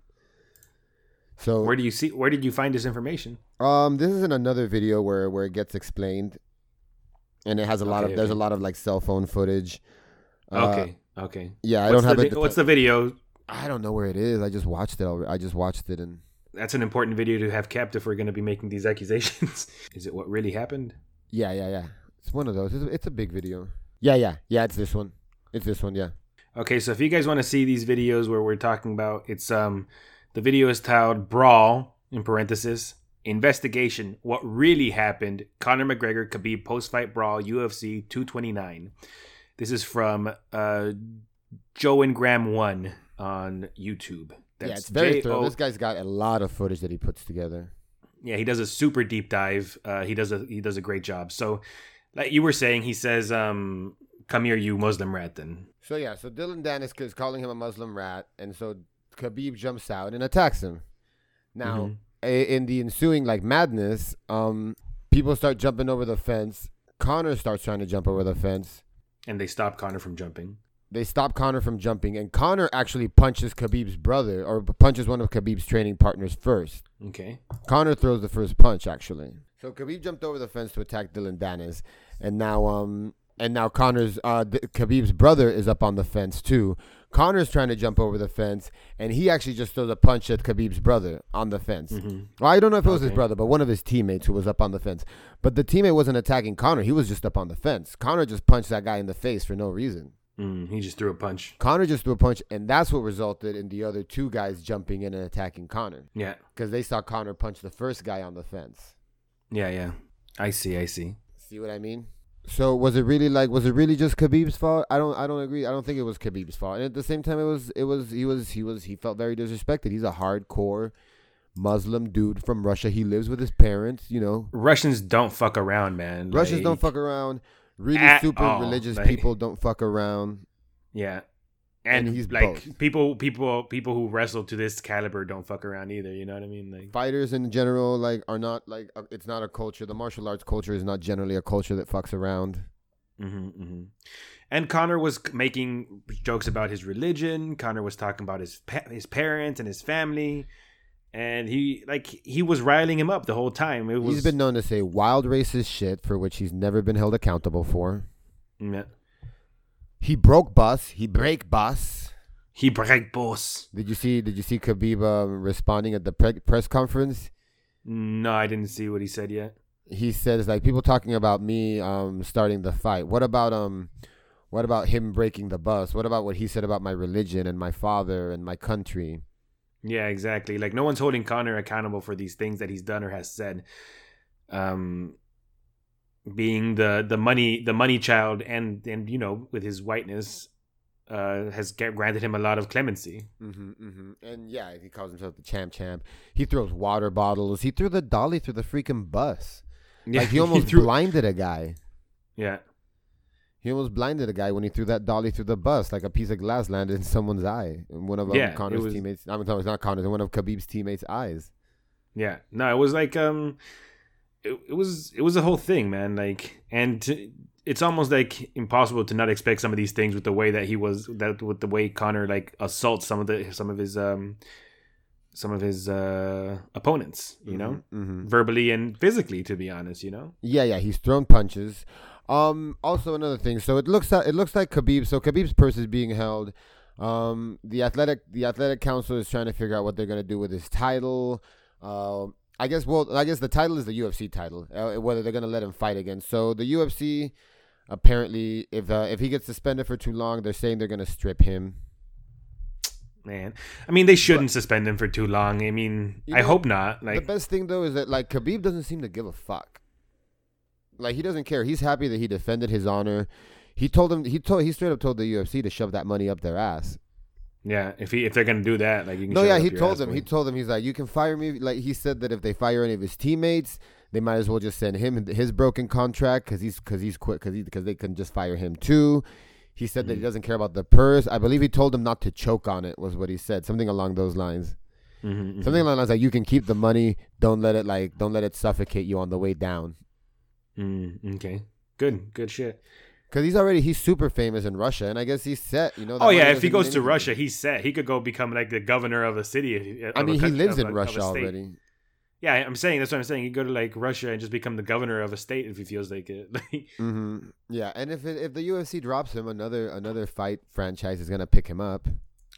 So, Where do you see? Where did you find this information? um, this is in another video where where it gets explained, and it has a lot Okay, of there's a lot of like cell phone footage. Uh, okay. Okay. Yeah, I what's don't have the, it. What's the video? I don't know where it is. I just watched it. Already. I just watched it, and That's an important video to have kept if we're going to be making these accusations. Is it what really happened? yeah, yeah, yeah. It's one of those. It's, it's a big video. Yeah, yeah, yeah. It's this one. It's this one. Yeah. Okay, so if you guys want to see these videos where we're talking about, it's um, the video is titled "Brawl" in parenthesis investigation. What really happened? Conor McGregor Khabib post fight brawl UFC 229. This is from uh, Joe and Graham one on YouTube. yeah, it's very thorough. This guy's got a lot of footage that he puts together. yeah he does a super deep dive uh he does a he does a great job so like you were saying he says um come here you muslim rat then So yeah, so Dillon Danis is calling him a Muslim rat, and so Khabib jumps out and attacks him. Now, Mhm. i- in the ensuing like madness, um, people start jumping over the fence. Conor starts trying to jump over the fence. and they stop conor from jumping They stop Conor from jumping, and Conor actually punches Khabib's brother or punches one of Khabib's training partners first. okay Conor throws the first punch actually. So Khabib jumped over the fence to attack Dillon Danis, and now um and now Conor's uh Khabib's brother is up on the fence too. Conor's trying to jump over the fence, and he actually just throws a punch at Khabib's brother on the fence. Mhm. Well, I don't know if it was his brother, but one of his teammates who was up on the fence. But the teammate wasn't attacking Conor; he was just up on the fence. Conor just punched that guy in the face for no reason. Mm, he just threw a punch Conor just threw a punch, and that's what resulted in the other two guys jumping in and attacking Conor yeah because they saw Connor punch the first guy on the fence. yeah yeah i see i see See what I mean? So was it really like was it really just Khabib's fault? I don't I don't agree. I don't think it was Khabib's fault. And at the same time it was it was he was he was he felt very disrespected. He's a hardcore Muslim dude from Russia. He lives with his parents, you know. russians don't fuck around man Russians don't fuck around. Really at super all. religious Like- people don't fuck around. yeah and, And he's like both. people people people who wrestle to this caliber don't fuck around either you know what i mean like Fighters in general like are not like uh, it's not a culture. The martial arts culture is not generally a culture that fucks around. hmm hmm And Conor was making jokes about his religion. Conor was talking about his pa- his parents and his family, and he like he was riling him up the whole time. It was He's been known to say wild racist shit for which he's never been held accountable for. Yeah. He broke bus. He break bus. He break bus. Did you see? Did you see Khabib uh, responding at the pre- press conference? No, I didn't see what he said yet. He says like people talking about me um starting the fight. What about um, what about him breaking the bus? What about what he said about my religion and my father and my country? Yeah, exactly. Like no one's holding Conor accountable for these things that he's done or has said. Um, being the the money the money child and and you know with his whiteness, uh, has granted him a lot of clemency. Mm-hmm, mm-hmm. And yeah, he calls himself the champ champ. He throws water bottles. He threw the dolly through the freaking bus. Yeah, Like he almost threw- blinded a guy. Yeah, He almost blinded a guy when he threw that dolly through the bus, like a piece of glass landed in someone's eye. In one of um, Yeah, Conor's was- teammates. I mean, not Conor's. In one of Khabib's teammates' eyes. yeah. No, it was like um, it, it was it was a whole thing, man. Like, and to, it's almost like impossible to not expect some of these things with the way that he was that with the way Conor like assaults some of the some of his um some of his uh opponents, you know, Mm-hmm. verbally and physically. To be honest, you know. Yeah, yeah, he's thrown punches. Um, also another thing. So it looks it looks like Khabib. So Khabib's purse is being held. Um, the athletic the athletic council is trying to figure out what they're gonna do with his title. Um, I guess well, I guess the title is the UFC title. Uh, whether they're gonna let him fight again. So the UFC apparently, if uh, if he gets suspended for too long, they're saying they're gonna strip him. Man, I mean, they shouldn't suspend him for too long. I mean, I know, hope not. Like the best thing though is that like Khabib doesn't seem to give a fuck. Like he doesn't care. He's happy that he defended his honor. He told him he told he straight up told the UFC to shove that money up their ass. yeah, if he if they're gonna do that, like, you can. No, yeah, he told them. He told them he's like, you can fire me. Like he said that if they fire any of his teammates, they might as well just send him his broken contract because he's because he's quit because because they can just fire him too. He said Mm. that he doesn't care about the purse. I believe he told them not to choke on it. Was what he said. Something along those lines. Mhm, mhm. Something along the lines like you can keep the money. Don't let it like don't let it suffocate you on the way down. Mm, okay, good, good shit. Because he's already he's super famous in Russia, and I guess he's set. You know. Oh yeah, if he goes to. Russia, he's set. He could go become like the governor of a city. if- I of a mean, he lives in a- Russia already. Yeah, I'm saying that's what I'm saying. He go to like Russia and just become the governor of a state if he feels like it. Like, hmm Yeah, and if it, if the UFC drops him, another another fight franchise is gonna pick him up.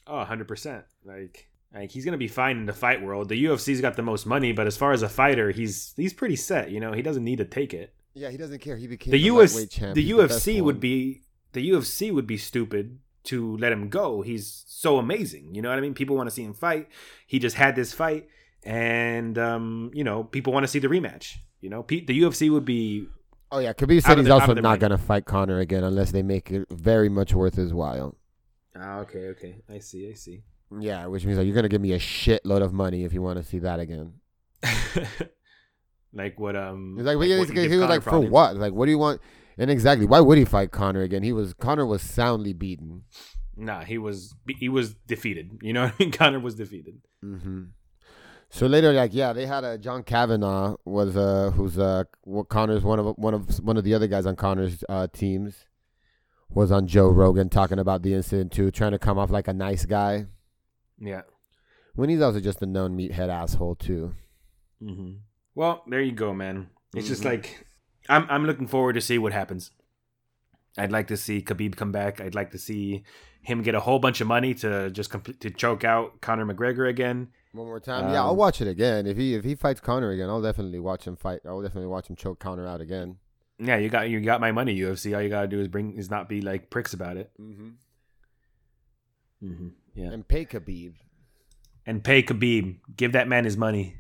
oh, 100 percent. Like, like he's gonna be fine in the fight world. The UFC's got the most money, but as far as a fighter, he's he's pretty set. You know, he doesn't need to take it. Yeah, he doesn't care. He became the the US the UFC would one. be the UFC would be stupid to let him go. He's so amazing. You know what I mean? People want to see him fight. He just had this fight and um, you know, people want to see the rematch. You know, Pe- the UFC would be Oh yeah, Khabib said he's the- also not gonna fight Conor again unless they make it very much worth his while. Ah, okay, okay. I see, I see. Yeah, which means like you're gonna give me a shitload of money if you want to see that again. like what um He's like, like what he, he was like, for probably. what? Like, what do you want? And exactly, why would he fight Conor again? He was Conor was soundly beaten. Nah, he was he was defeated. You know what I mean? Conor was defeated. hmm So later, like, yeah, they had a John Kavanagh was uh who's uh what Conor's one of one of one of the other guys on Conor's uh teams was on Joe Rogan talking about the incident too, trying to come off like a nice guy Yeah. when he's also just a known meathead asshole too. hmm Well, there you go, man. It's just Mhm. like I'm I'm looking forward to see what happens. I'd like to see Khabib come back. I'd like to see him get a whole bunch of money to just complete to choke out Conor McGregor again. One more time, yeah, Um, I'll watch it again. If he if he fights Conor again, I'll definitely watch him fight. I'll definitely watch him choke Conor out again. Yeah, you got you got my money, UFC. All you gotta do is bring is not be like pricks about it. Mm-hmm. Mm-hmm. Yeah, And pay Khabib. and pay Khabib. Give that man his money.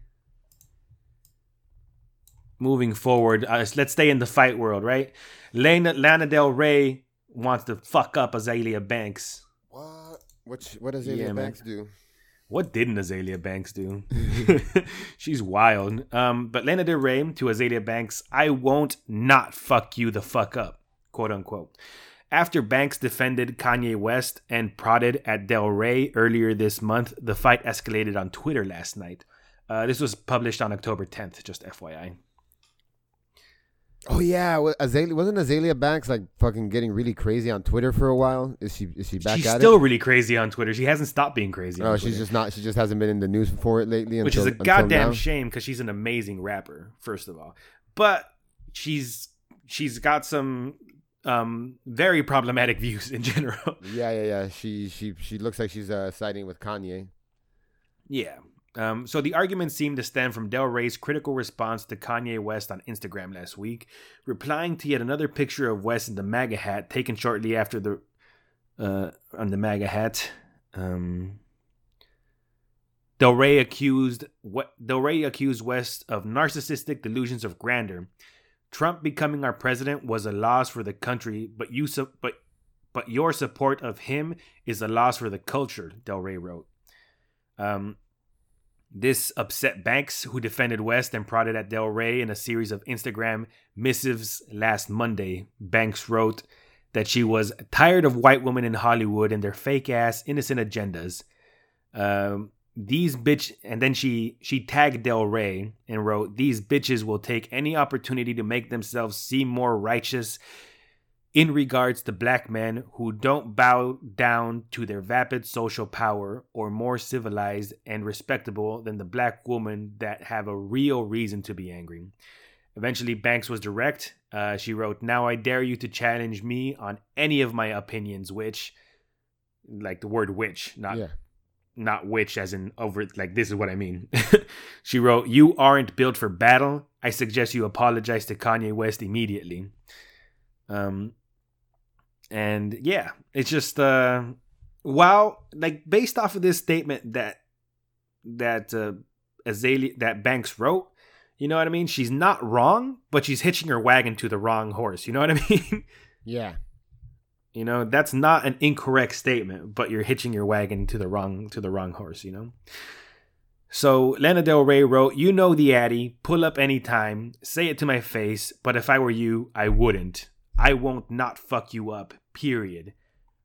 Moving forward, uh, let's stay in the fight world, right? Lana, Lana Del Rey wants to fuck up Azealia Banks. What? Which what does Yeah, Ilya man. Banks do? What didn't Azealia Banks do? She's wild. Um, but Lana Del Rey to Azealia Banks, I won't not fuck you the fuck up, quote unquote. After Banks defended Kanye West and prodded at Del Rey earlier this month, the fight escalated on Twitter last night. Uh, this was published on October 10th, just FYI. Oh yeah, Azealia wasn't Azealia Banks like fucking getting really crazy on Twitter for a while? Is she is she back she's still it? really crazy on Twitter. She hasn't stopped being crazy. Oh, on she's just not. She just hasn't been in the news for it lately. which until, is a goddamn shame because she's an amazing rapper first of all but she's she's got some um, very problematic views in general. Yeah, yeah, yeah. She she she looks like she's uh, siding with Kanye. yeah. Um, so the argument seemed to stem from Del Rey's critical response to Kanye West on Instagram last week, replying to yet another picture of West in the MAGA hat taken shortly after the uh, on the MAGA hat. Um, Del Rey accused what Del Rey accused West of narcissistic delusions of grandeur. Trump becoming our president was a loss for the country, but you su- but but your support of him is a loss for the culture. Del Rey wrote. Um, this upset Banks, who defended West and prodded at Del Rey in a series of Instagram missives last Monday. Banks wrote that she was tired of white women in Hollywood and their fake ass innocent agendas. Um, these bitch, and then she she tagged Del Rey and wrote, "These bitches will take any opportunity to make themselves seem more righteous." In regards to black men who don't bow down to their vapid social power or more civilized and respectable than the black woman that have a real reason to be angry. Eventually, Banks was direct. Uh, she wrote, Now I dare you to challenge me on any of my opinions, which, like the word which, not yeah. not which as in over like this is what I mean. she wrote, "You aren't built for battle. I suggest you apologize to Kanye West immediately." Um and yeah, it's just uh wow, like based off of this statement that that uh Azealia that Banks wrote, you know what I mean? She's not wrong, but she's hitching her wagon to the wrong horse. You know what I mean? Yeah. You know, that's not an incorrect statement, but you're hitching your wagon to the wrong to the wrong horse, you know? So Lana Del Rey wrote, You know the Addy, pull up anytime, say it to my face, but if I were you, I wouldn't. I won't not fuck you up, period.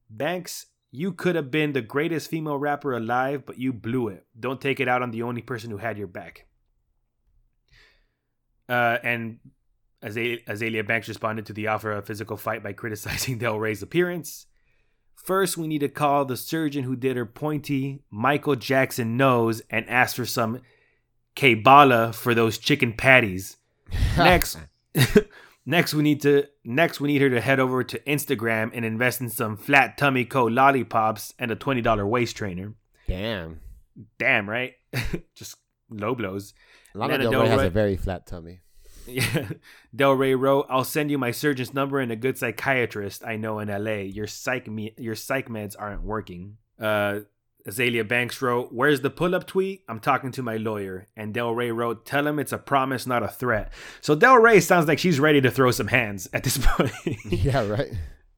Banks, you could have been the greatest female rapper alive, but you blew it. Don't take it out on the only person who had your back. Uh, and Azealia, Azealia Banks responded to the offer of a physical fight by criticizing Del Rey's appearance. First, we need to call the surgeon who did her pointy Michael Jackson nose and ask for some Kybella for those chicken patties. Next, next we need to next we need her to head over to Instagram and invest in some flat tummy co lollipops and a twenty dollar waist trainer. Damn. Damn right, just low blows. Lana Del Del Rey has a very flat tummy. Yeah. Del Rey wrote, I'll send you my surgeon's number and a good psychiatrist I know in LA. Your psych me- your psych meds aren't working. Uh Azealia Banks wrote, Where's the pull up tweet? I'm talking to my lawyer. And Del Rey wrote, Tell him it's a promise, not a threat. So Del Rey sounds like she's ready to throw some hands at this point. yeah, right.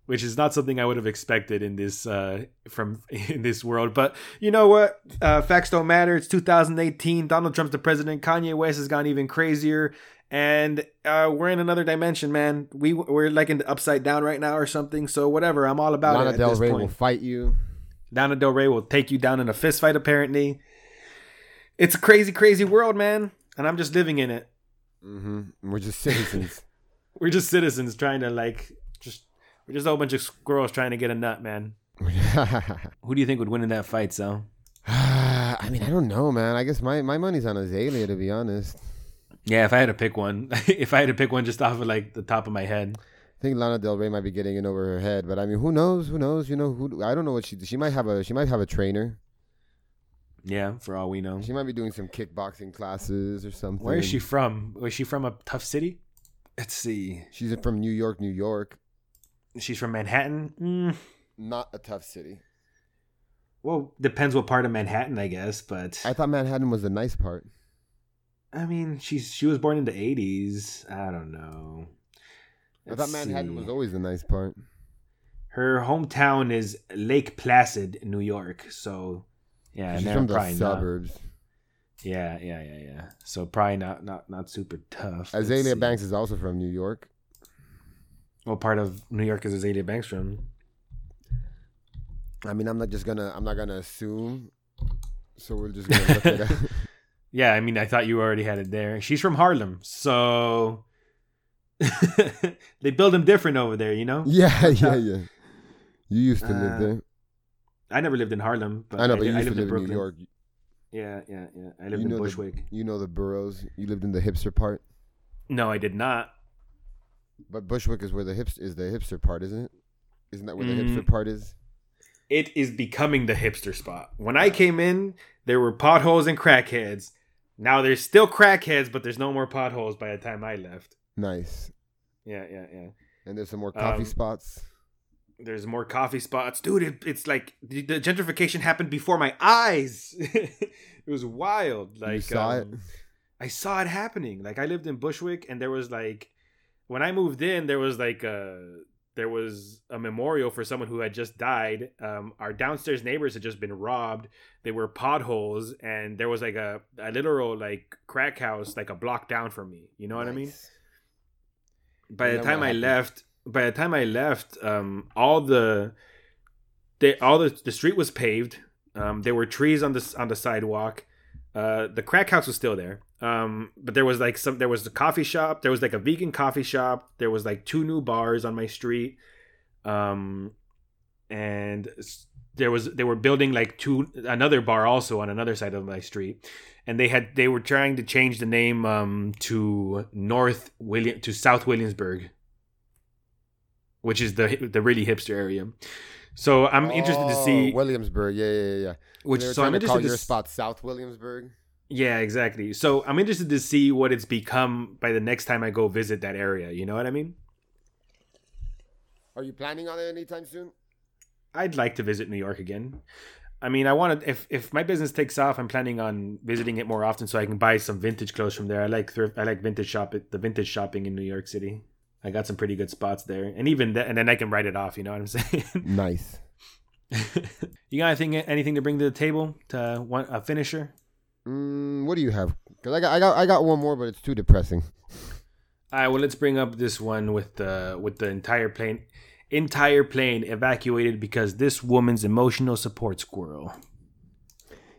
which is not something I would have expected in this uh, from in this world. But you know what? Uh, facts don't matter. It's 2018. Donald Trump's the president. Kanye West has gone even crazier, and uh, we're in another dimension, man. We we're like in the upside down right now or something. So whatever. I'm all about it. Lana at Del Rey point. will fight you. Lana Del Rey will take you down in a fist fight. Apparently, it's a crazy, crazy world, man, and I'm just living in it. hmm We're just citizens. We're just citizens trying to like just. We're just a whole bunch of squirrels trying to get a nut, man. Who do you think would win in that fight, Sal? I mean, I don't know, man. I guess my, my money's on Azealia, to be honest. Yeah, if I had to pick one, if I had to pick one just off of like the top of my head, I think Lana Del Rey might be getting in over her head, but I mean, who knows? Who knows? You know, who? I don't know what she. She might have a. She might have a trainer. yeah, for all we know. She might be doing some kickboxing classes or something. Where is she from? Was she from a tough city? Let's see. She's from New York, New York. She's from Manhattan. Mm, Not a tough city. well, depends what part of Manhattan, I guess. But I thought Manhattan was the nice part. I mean, she's she was born in the '80s. I don't know. I thought Manhattan see. was always a nice part. Her hometown is Lake Placid, New York. So, yeah, She's and from the probably not- suburbs. Yeah, yeah, yeah, yeah. So probably not not not super tough. Let's Azealia. Banks is also from New York. What part of New York is Azealia Banks from? I mean, I'm not just gonna. I'm not gonna assume. So we're just gonna look it up. Yeah, I mean, I thought you already had it there. She's from Harlem, so they build them different over there. You know, Yeah, yeah, yeah. You used to live Uh, there. I never lived in Harlem, but I know, but did- you used to lived live in New Brooklyn. York. Yeah, yeah, yeah. I lived You in know the- Bushwick. You know the boroughs. You lived in the hipster part. No, I did not. But Bushwick is where the hips is the hipster part, isn't it? Isn't that where the Mm. hipster part is? It is becoming the hipster spot. When I came in, there were potholes and crackheads. Now there's still crackheads, but there's no more potholes by the time I left. Nice. Yeah, yeah, yeah. And there's some more coffee Um, spots. There's more coffee spots, dude. It, it's like the, the gentrification happened before my eyes. it was wild. Like you saw it. um, I saw it happening. Like I lived in Bushwick, and there was like, when I moved in, there was like a there was a memorial for someone who had just died. Um, our downstairs neighbors had just been robbed. There were potholes, and there was like a, a literal like crack house like a block down from me. You know what I mean? By the time I left, by the time I left, um, all the, they, all the the street was paved. Um, there were trees on the on the sidewalk. Uh, the crack house was still there. Um, but there was like some, there was a coffee shop. There was like a vegan coffee shop. There was like two new bars on my street. Um, and there was they were building like two another bar also on another side of my street and they had they were trying to change the name um to north william to south williamsburg which is the the really hipster area so i'm interested to Oh, see Williamsburg. Yeah, yeah, yeah. which so i'm trying to call interested to your s- spot South Williamsburg. yeah exactly so i'm interested to see what it's become by the next time i go visit that area you know what i mean Are you planning on it anytime soon? I'd like to visit New York again. I mean, I want to. If if my business takes off, I'm planning on visiting it more often so I can buy some vintage clothes from there. I like thrift. I like vintage shop. The vintage shopping in New York City. I got some pretty good spots there, and even that, and then I can write it off. You know what I'm saying? Nice. you got anything anything to bring to the table to want a finisher? Mm, what do you have? Cause I got, I got, I got one more, but it's too depressing. All right. Well, let's bring up this one with the with the entire plane. Entire plane evacuated because this woman's emotional support squirrel.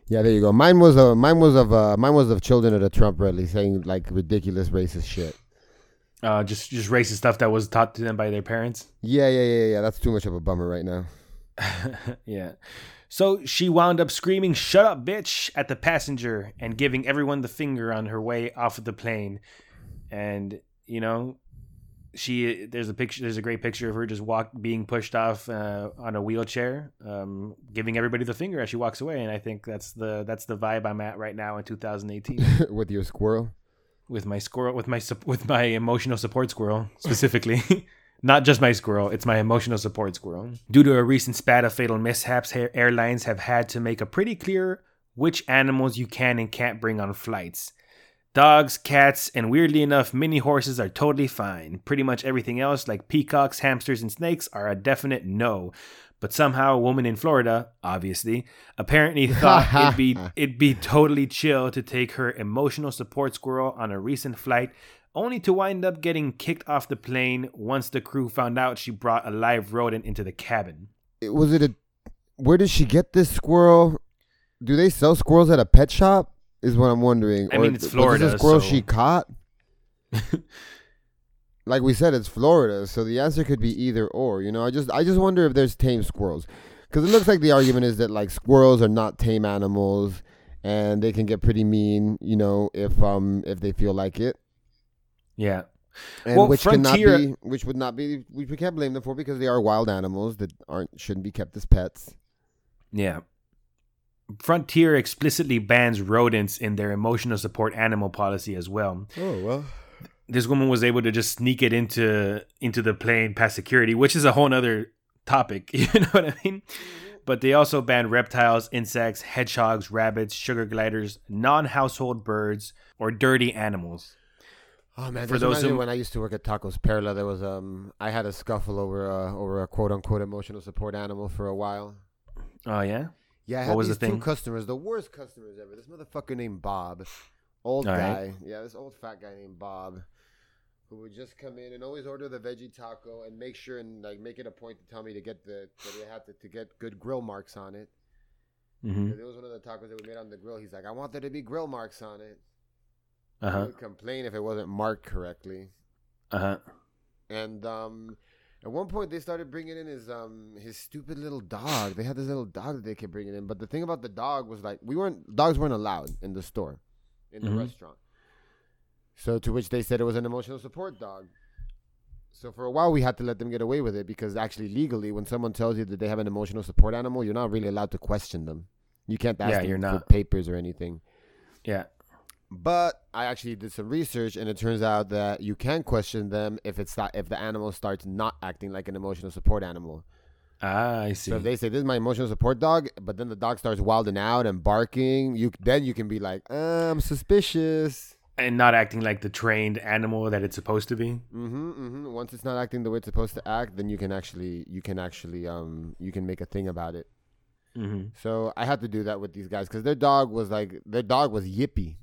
Yeah, there you go. Mine was uh, mine was of uh, mine was of children of the Trump rally saying like ridiculous racist shit. Uh, just just racist stuff that was taught to them by their parents. Yeah, yeah, yeah, yeah. That's too much of a bummer right now. yeah. So she wound up screaming, Shut up, bitch, at the passenger and giving everyone the finger on her way off of the plane. And, you know, she there's a picture there's a great picture of her just walk being pushed off uh, on a wheelchair um, giving everybody the finger as she walks away. And i think that's the that's the vibe i'm at right now in 2018 With your squirrel. with my squirrel with my with my emotional support squirrel specifically. Not just my squirrel it's my emotional support squirrel. Due to a recent spat of fatal mishaps Air- airlines have had to make a pretty clear which animals you can and can't bring on flights dogs cats and weirdly enough mini horses are totally fine pretty much everything else like peacocks hamsters and snakes are a definite no but somehow a woman in Florida, obviously, apparently thought it'd be it'd be totally chill to take her emotional support squirrel on a recent flight, only to wind up getting kicked off the plane once the crew found out she brought a live rodent into the cabin. It- Was it a? Where did she get this squirrel? Do they sell squirrels at a pet shop? Is what I'm wondering. I mean, it's was Florida, this a squirrel so- she caught? like we said, it's Florida, so the answer could be either or. You know, I just I just wonder if there's tame squirrels, because it looks like the argument is that like squirrels are not tame animals, and they can get pretty mean. You know, if um if they feel like it, Yeah. and Well, which Frontier- cannot be which would not be which we can't blame them for because they are wild animals that aren't shouldn't be kept as pets. Yeah. Frontier explicitly bans rodents in their emotional support animal policy as well. Oh well. this woman was able to just sneak it into into the plane past security, which is a whole other topic. You know what I mean? But they also banned reptiles, insects, hedgehogs, rabbits, sugar gliders, non-household birds, or dirty animals. Oh man, For those who- when I used to work at Tacos Perla, there was um I had a scuffle over uh, over a quote unquote emotional support animal for a while. Oh yeah, Yeah, I What had was the these two thing? customers, the worst customers ever. This motherfucker named Bob, old All guy. right. Yeah, this old fat guy named Bob, who would just come in and always order the veggie taco and make sure and like make it a point to tell me to get the that it had to, to get good grill marks on it. hmm 'Cause It was one of the tacos that we made on the grill. He's like, I want there to be grill marks on it. Uh huh. complain if it wasn't marked correctly. uh huh. And um, at one point, they started bringing in his um his stupid little dog. They had this little dog that they kept bringing in. But the thing about the dog was like we weren't dogs weren't allowed in the store, in the Mhm. restaurant. So to which they said it was an emotional support dog. So for a while, we had to let them get away with it because actually, legally, when someone tells you that they have an emotional support animal, you're not really allowed to question them. You can't ask Yeah, them you're for not. papers or anything. Yeah. But I actually did some research, and it turns out that you can question them if it's not, if the animal starts not acting like an emotional support animal. Ah, I see. So if they say this is my emotional support dog, but then the dog starts wilding out and barking, you then you can be like, uh, I'm suspicious. and not acting like the trained animal that it's supposed to be. Mm-hmm, mm-hmm. Once it's not acting the way it's supposed to act, then you can actually you can actually um you can make a thing about it. Mm-hmm. So I had to do that with these guys because their dog was like their dog was yippy.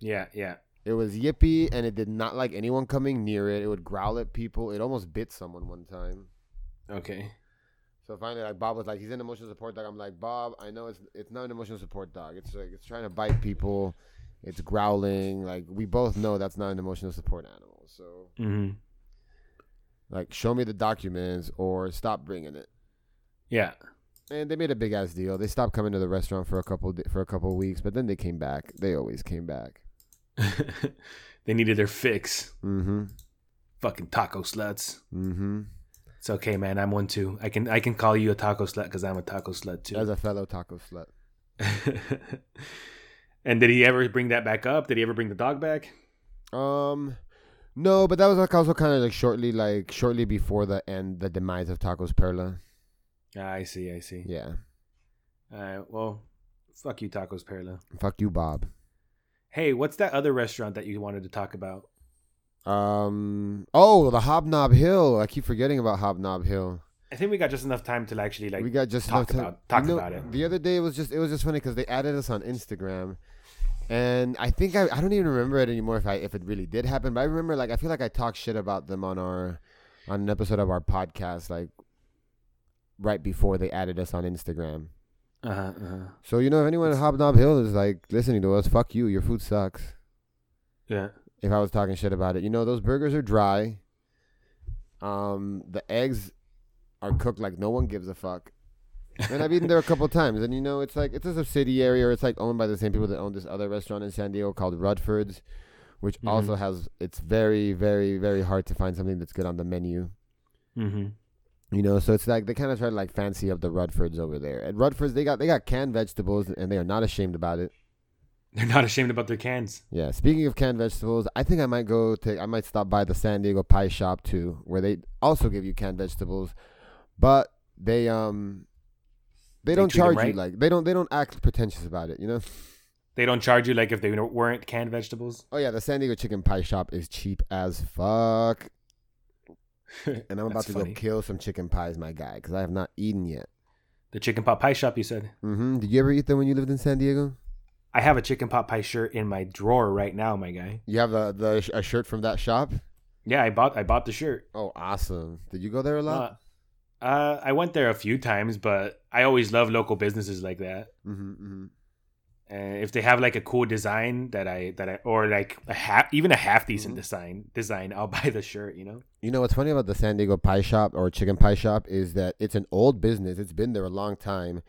Yeah, yeah. It was yippy and it did not like anyone coming near it. It would growl at people. It almost bit someone one time. Okay. So finally, like Bob was like, he's an emotional support dog. I'm like, Bob, I know it's it's not an emotional support dog. It's like it's trying to bite people. It's growling. Like we both know that's not an emotional support animal. So Mm-hmm. like, show me the documents or stop bringing it. Yeah. And they made a big ass deal. They stopped coming to the restaurant for a couple di- for a couple weeks, but then they came back. They always came back. they needed their fix. Mm-hmm. Fucking taco sluts. Mm-hmm. It's okay, man. I'm one too. I can I can call you a taco slut because I'm a taco slut too. As a fellow taco slut. and did he ever bring that back up? Did he ever bring the dog back? Um, no, but that was like also kind of like shortly, like shortly before the end, the demise of Tacos Perla. Ah, I see. I see. Yeah. All right. Well, fuck you, tacos perla. Fuck you, Bob. Hey, what's that other restaurant that you wanted to talk about? Um. Oh, the Hobnob Hill. I keep forgetting about Hobnob Hill. I think we got just enough time to actually like. we got just talk enough time- about- talk you know, about it. The other day it was just it was just funny because they added us on Instagram, and I think I I don't even remember it anymore if I if it really did happen. But I remember like I feel like I talked shit about them on our on an episode of our podcast like right before they added us on Instagram. Uh-huh, uh-huh. So you know if anyone at Hobnob Hill is like listening to us, fuck you. Your food sucks. Yeah. if I was talking shit about it. You know, those burgers are dry. Um, the eggs are cooked like no one gives a fuck. And I've eaten there a couple times, and you know, it's like it's a subsidiary or it's like owned by the same people that own this other restaurant in San Diego called Rudford's, which Mhm. also has it's very, very, very hard to find something that's good on the menu. Mm-hmm. You know, so it's like they kind of try to like fancy up the Rudford's over there. At Rudford's, they got they got canned vegetables, and they are not ashamed about it. They're not ashamed about their cans. Yeah. Speaking of canned vegetables, I think I might go to I might stop by the San Diego Pie Shop too, where they also give you canned vegetables, but they um they, They don't charge right? you like they don't they don't act pretentious about it, you know. They don't charge you like if they weren't canned vegetables. Oh yeah, the San Diego Chicken Pie Shop is cheap as fuck, and I'm about to funny. go kill some chicken pies, my guy, because I have not eaten yet. The chicken pot pie shop. You said Mm-hmm. Did you ever eat them when you lived in San Diego? I have a chicken pot pie shirt in my drawer right now, my guy. You have a the a shirt from that shop? Yeah, I bought I bought the shirt. Oh, awesome! Did you go there a lot? Uh, uh, I went there a few times, but I always love local businesses like that. hmm hmm And if they have like a cool design that I that I or like a half even a half decent Mhm. design design, I'll buy the shirt. You know. You know what's funny about the San Diego Pie Shop or Chicken Pie Shop is that it's an old business. It's been there a long time,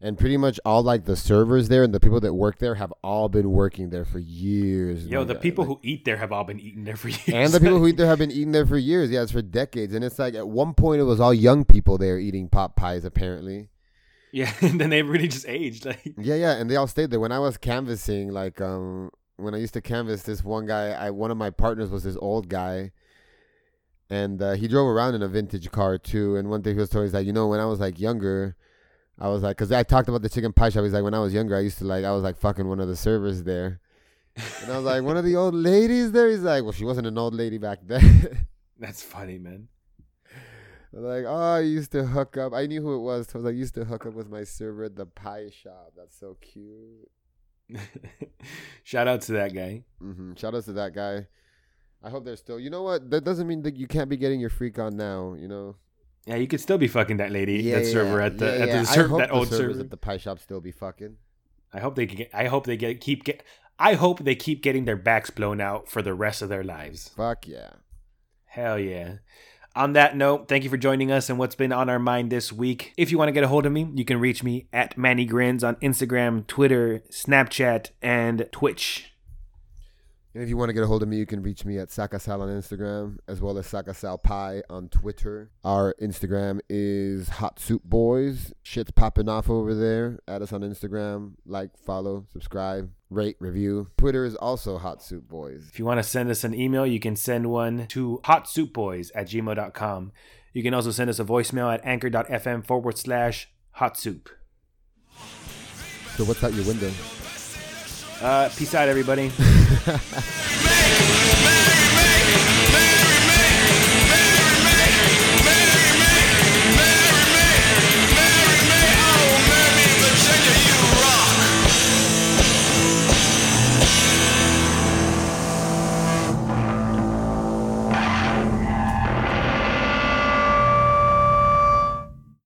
and pretty much all like the servers there and the people that work there have all been working there for years. Yo, my the people Like- who eat there have all been eating there for years. and the people who eat there have been eating there for years. Yeah, it's for decades, and it's like at one point it was all young people there eating pot pies. Apparently, yeah, and then they really just aged. Like, yeah, yeah, and they all stayed there. When I was canvassing, like um, when I used to canvass, this one guy, I one of my partners was this old guy, and uh, he drove around in a vintage car too. And one thing he was telling me, he's like, you know, when I was like younger, I was like, because I talked about the chicken pie shop. He's like, when I was younger, I used to like, I was like fucking one of the servers there, and I was like, one of the old ladies there. He's like, well, she wasn't an old lady back then. that's funny, man. Like, oh, I used to hook up. I knew who it was. So I was like, used to hook up with my server at the pie shop. That's so cute. Shout out to that guy. hmm Shout out to that guy. I hope they're still. You know what? That doesn't mean that you can't be getting your freak on now. You know. Yeah, you could still be fucking that lady, that server at the yeah, at the server, that the old server. at the pie shop still be fucking. I hope they get. I hope they get keep get. I hope they keep getting their backs blown out for the rest of their lives. Fuck yeah. Hell yeah. On that note, thank you for joining us and what's been on our mind this week. If you want to get a hold of me, you can reach me at Manny Grins on Instagram, Twitter, Snapchat, and Twitch. And if you want to get a hold of me, you can reach me at Sakasal on Instagram as well as Sakasal Pie on Twitter. Our Instagram is Hot Soup Boys. Shit's popping off over there. Add us on Instagram. Like, follow, subscribe, rate, review. Twitter is also Hot Soup Boys. If you want to send us an email, you can send one to hotsoupboys at gmail.com. You can also send us a voicemail at anchor.fm forward slash hot soup. So what's out your window? Uh, peace out, everybody.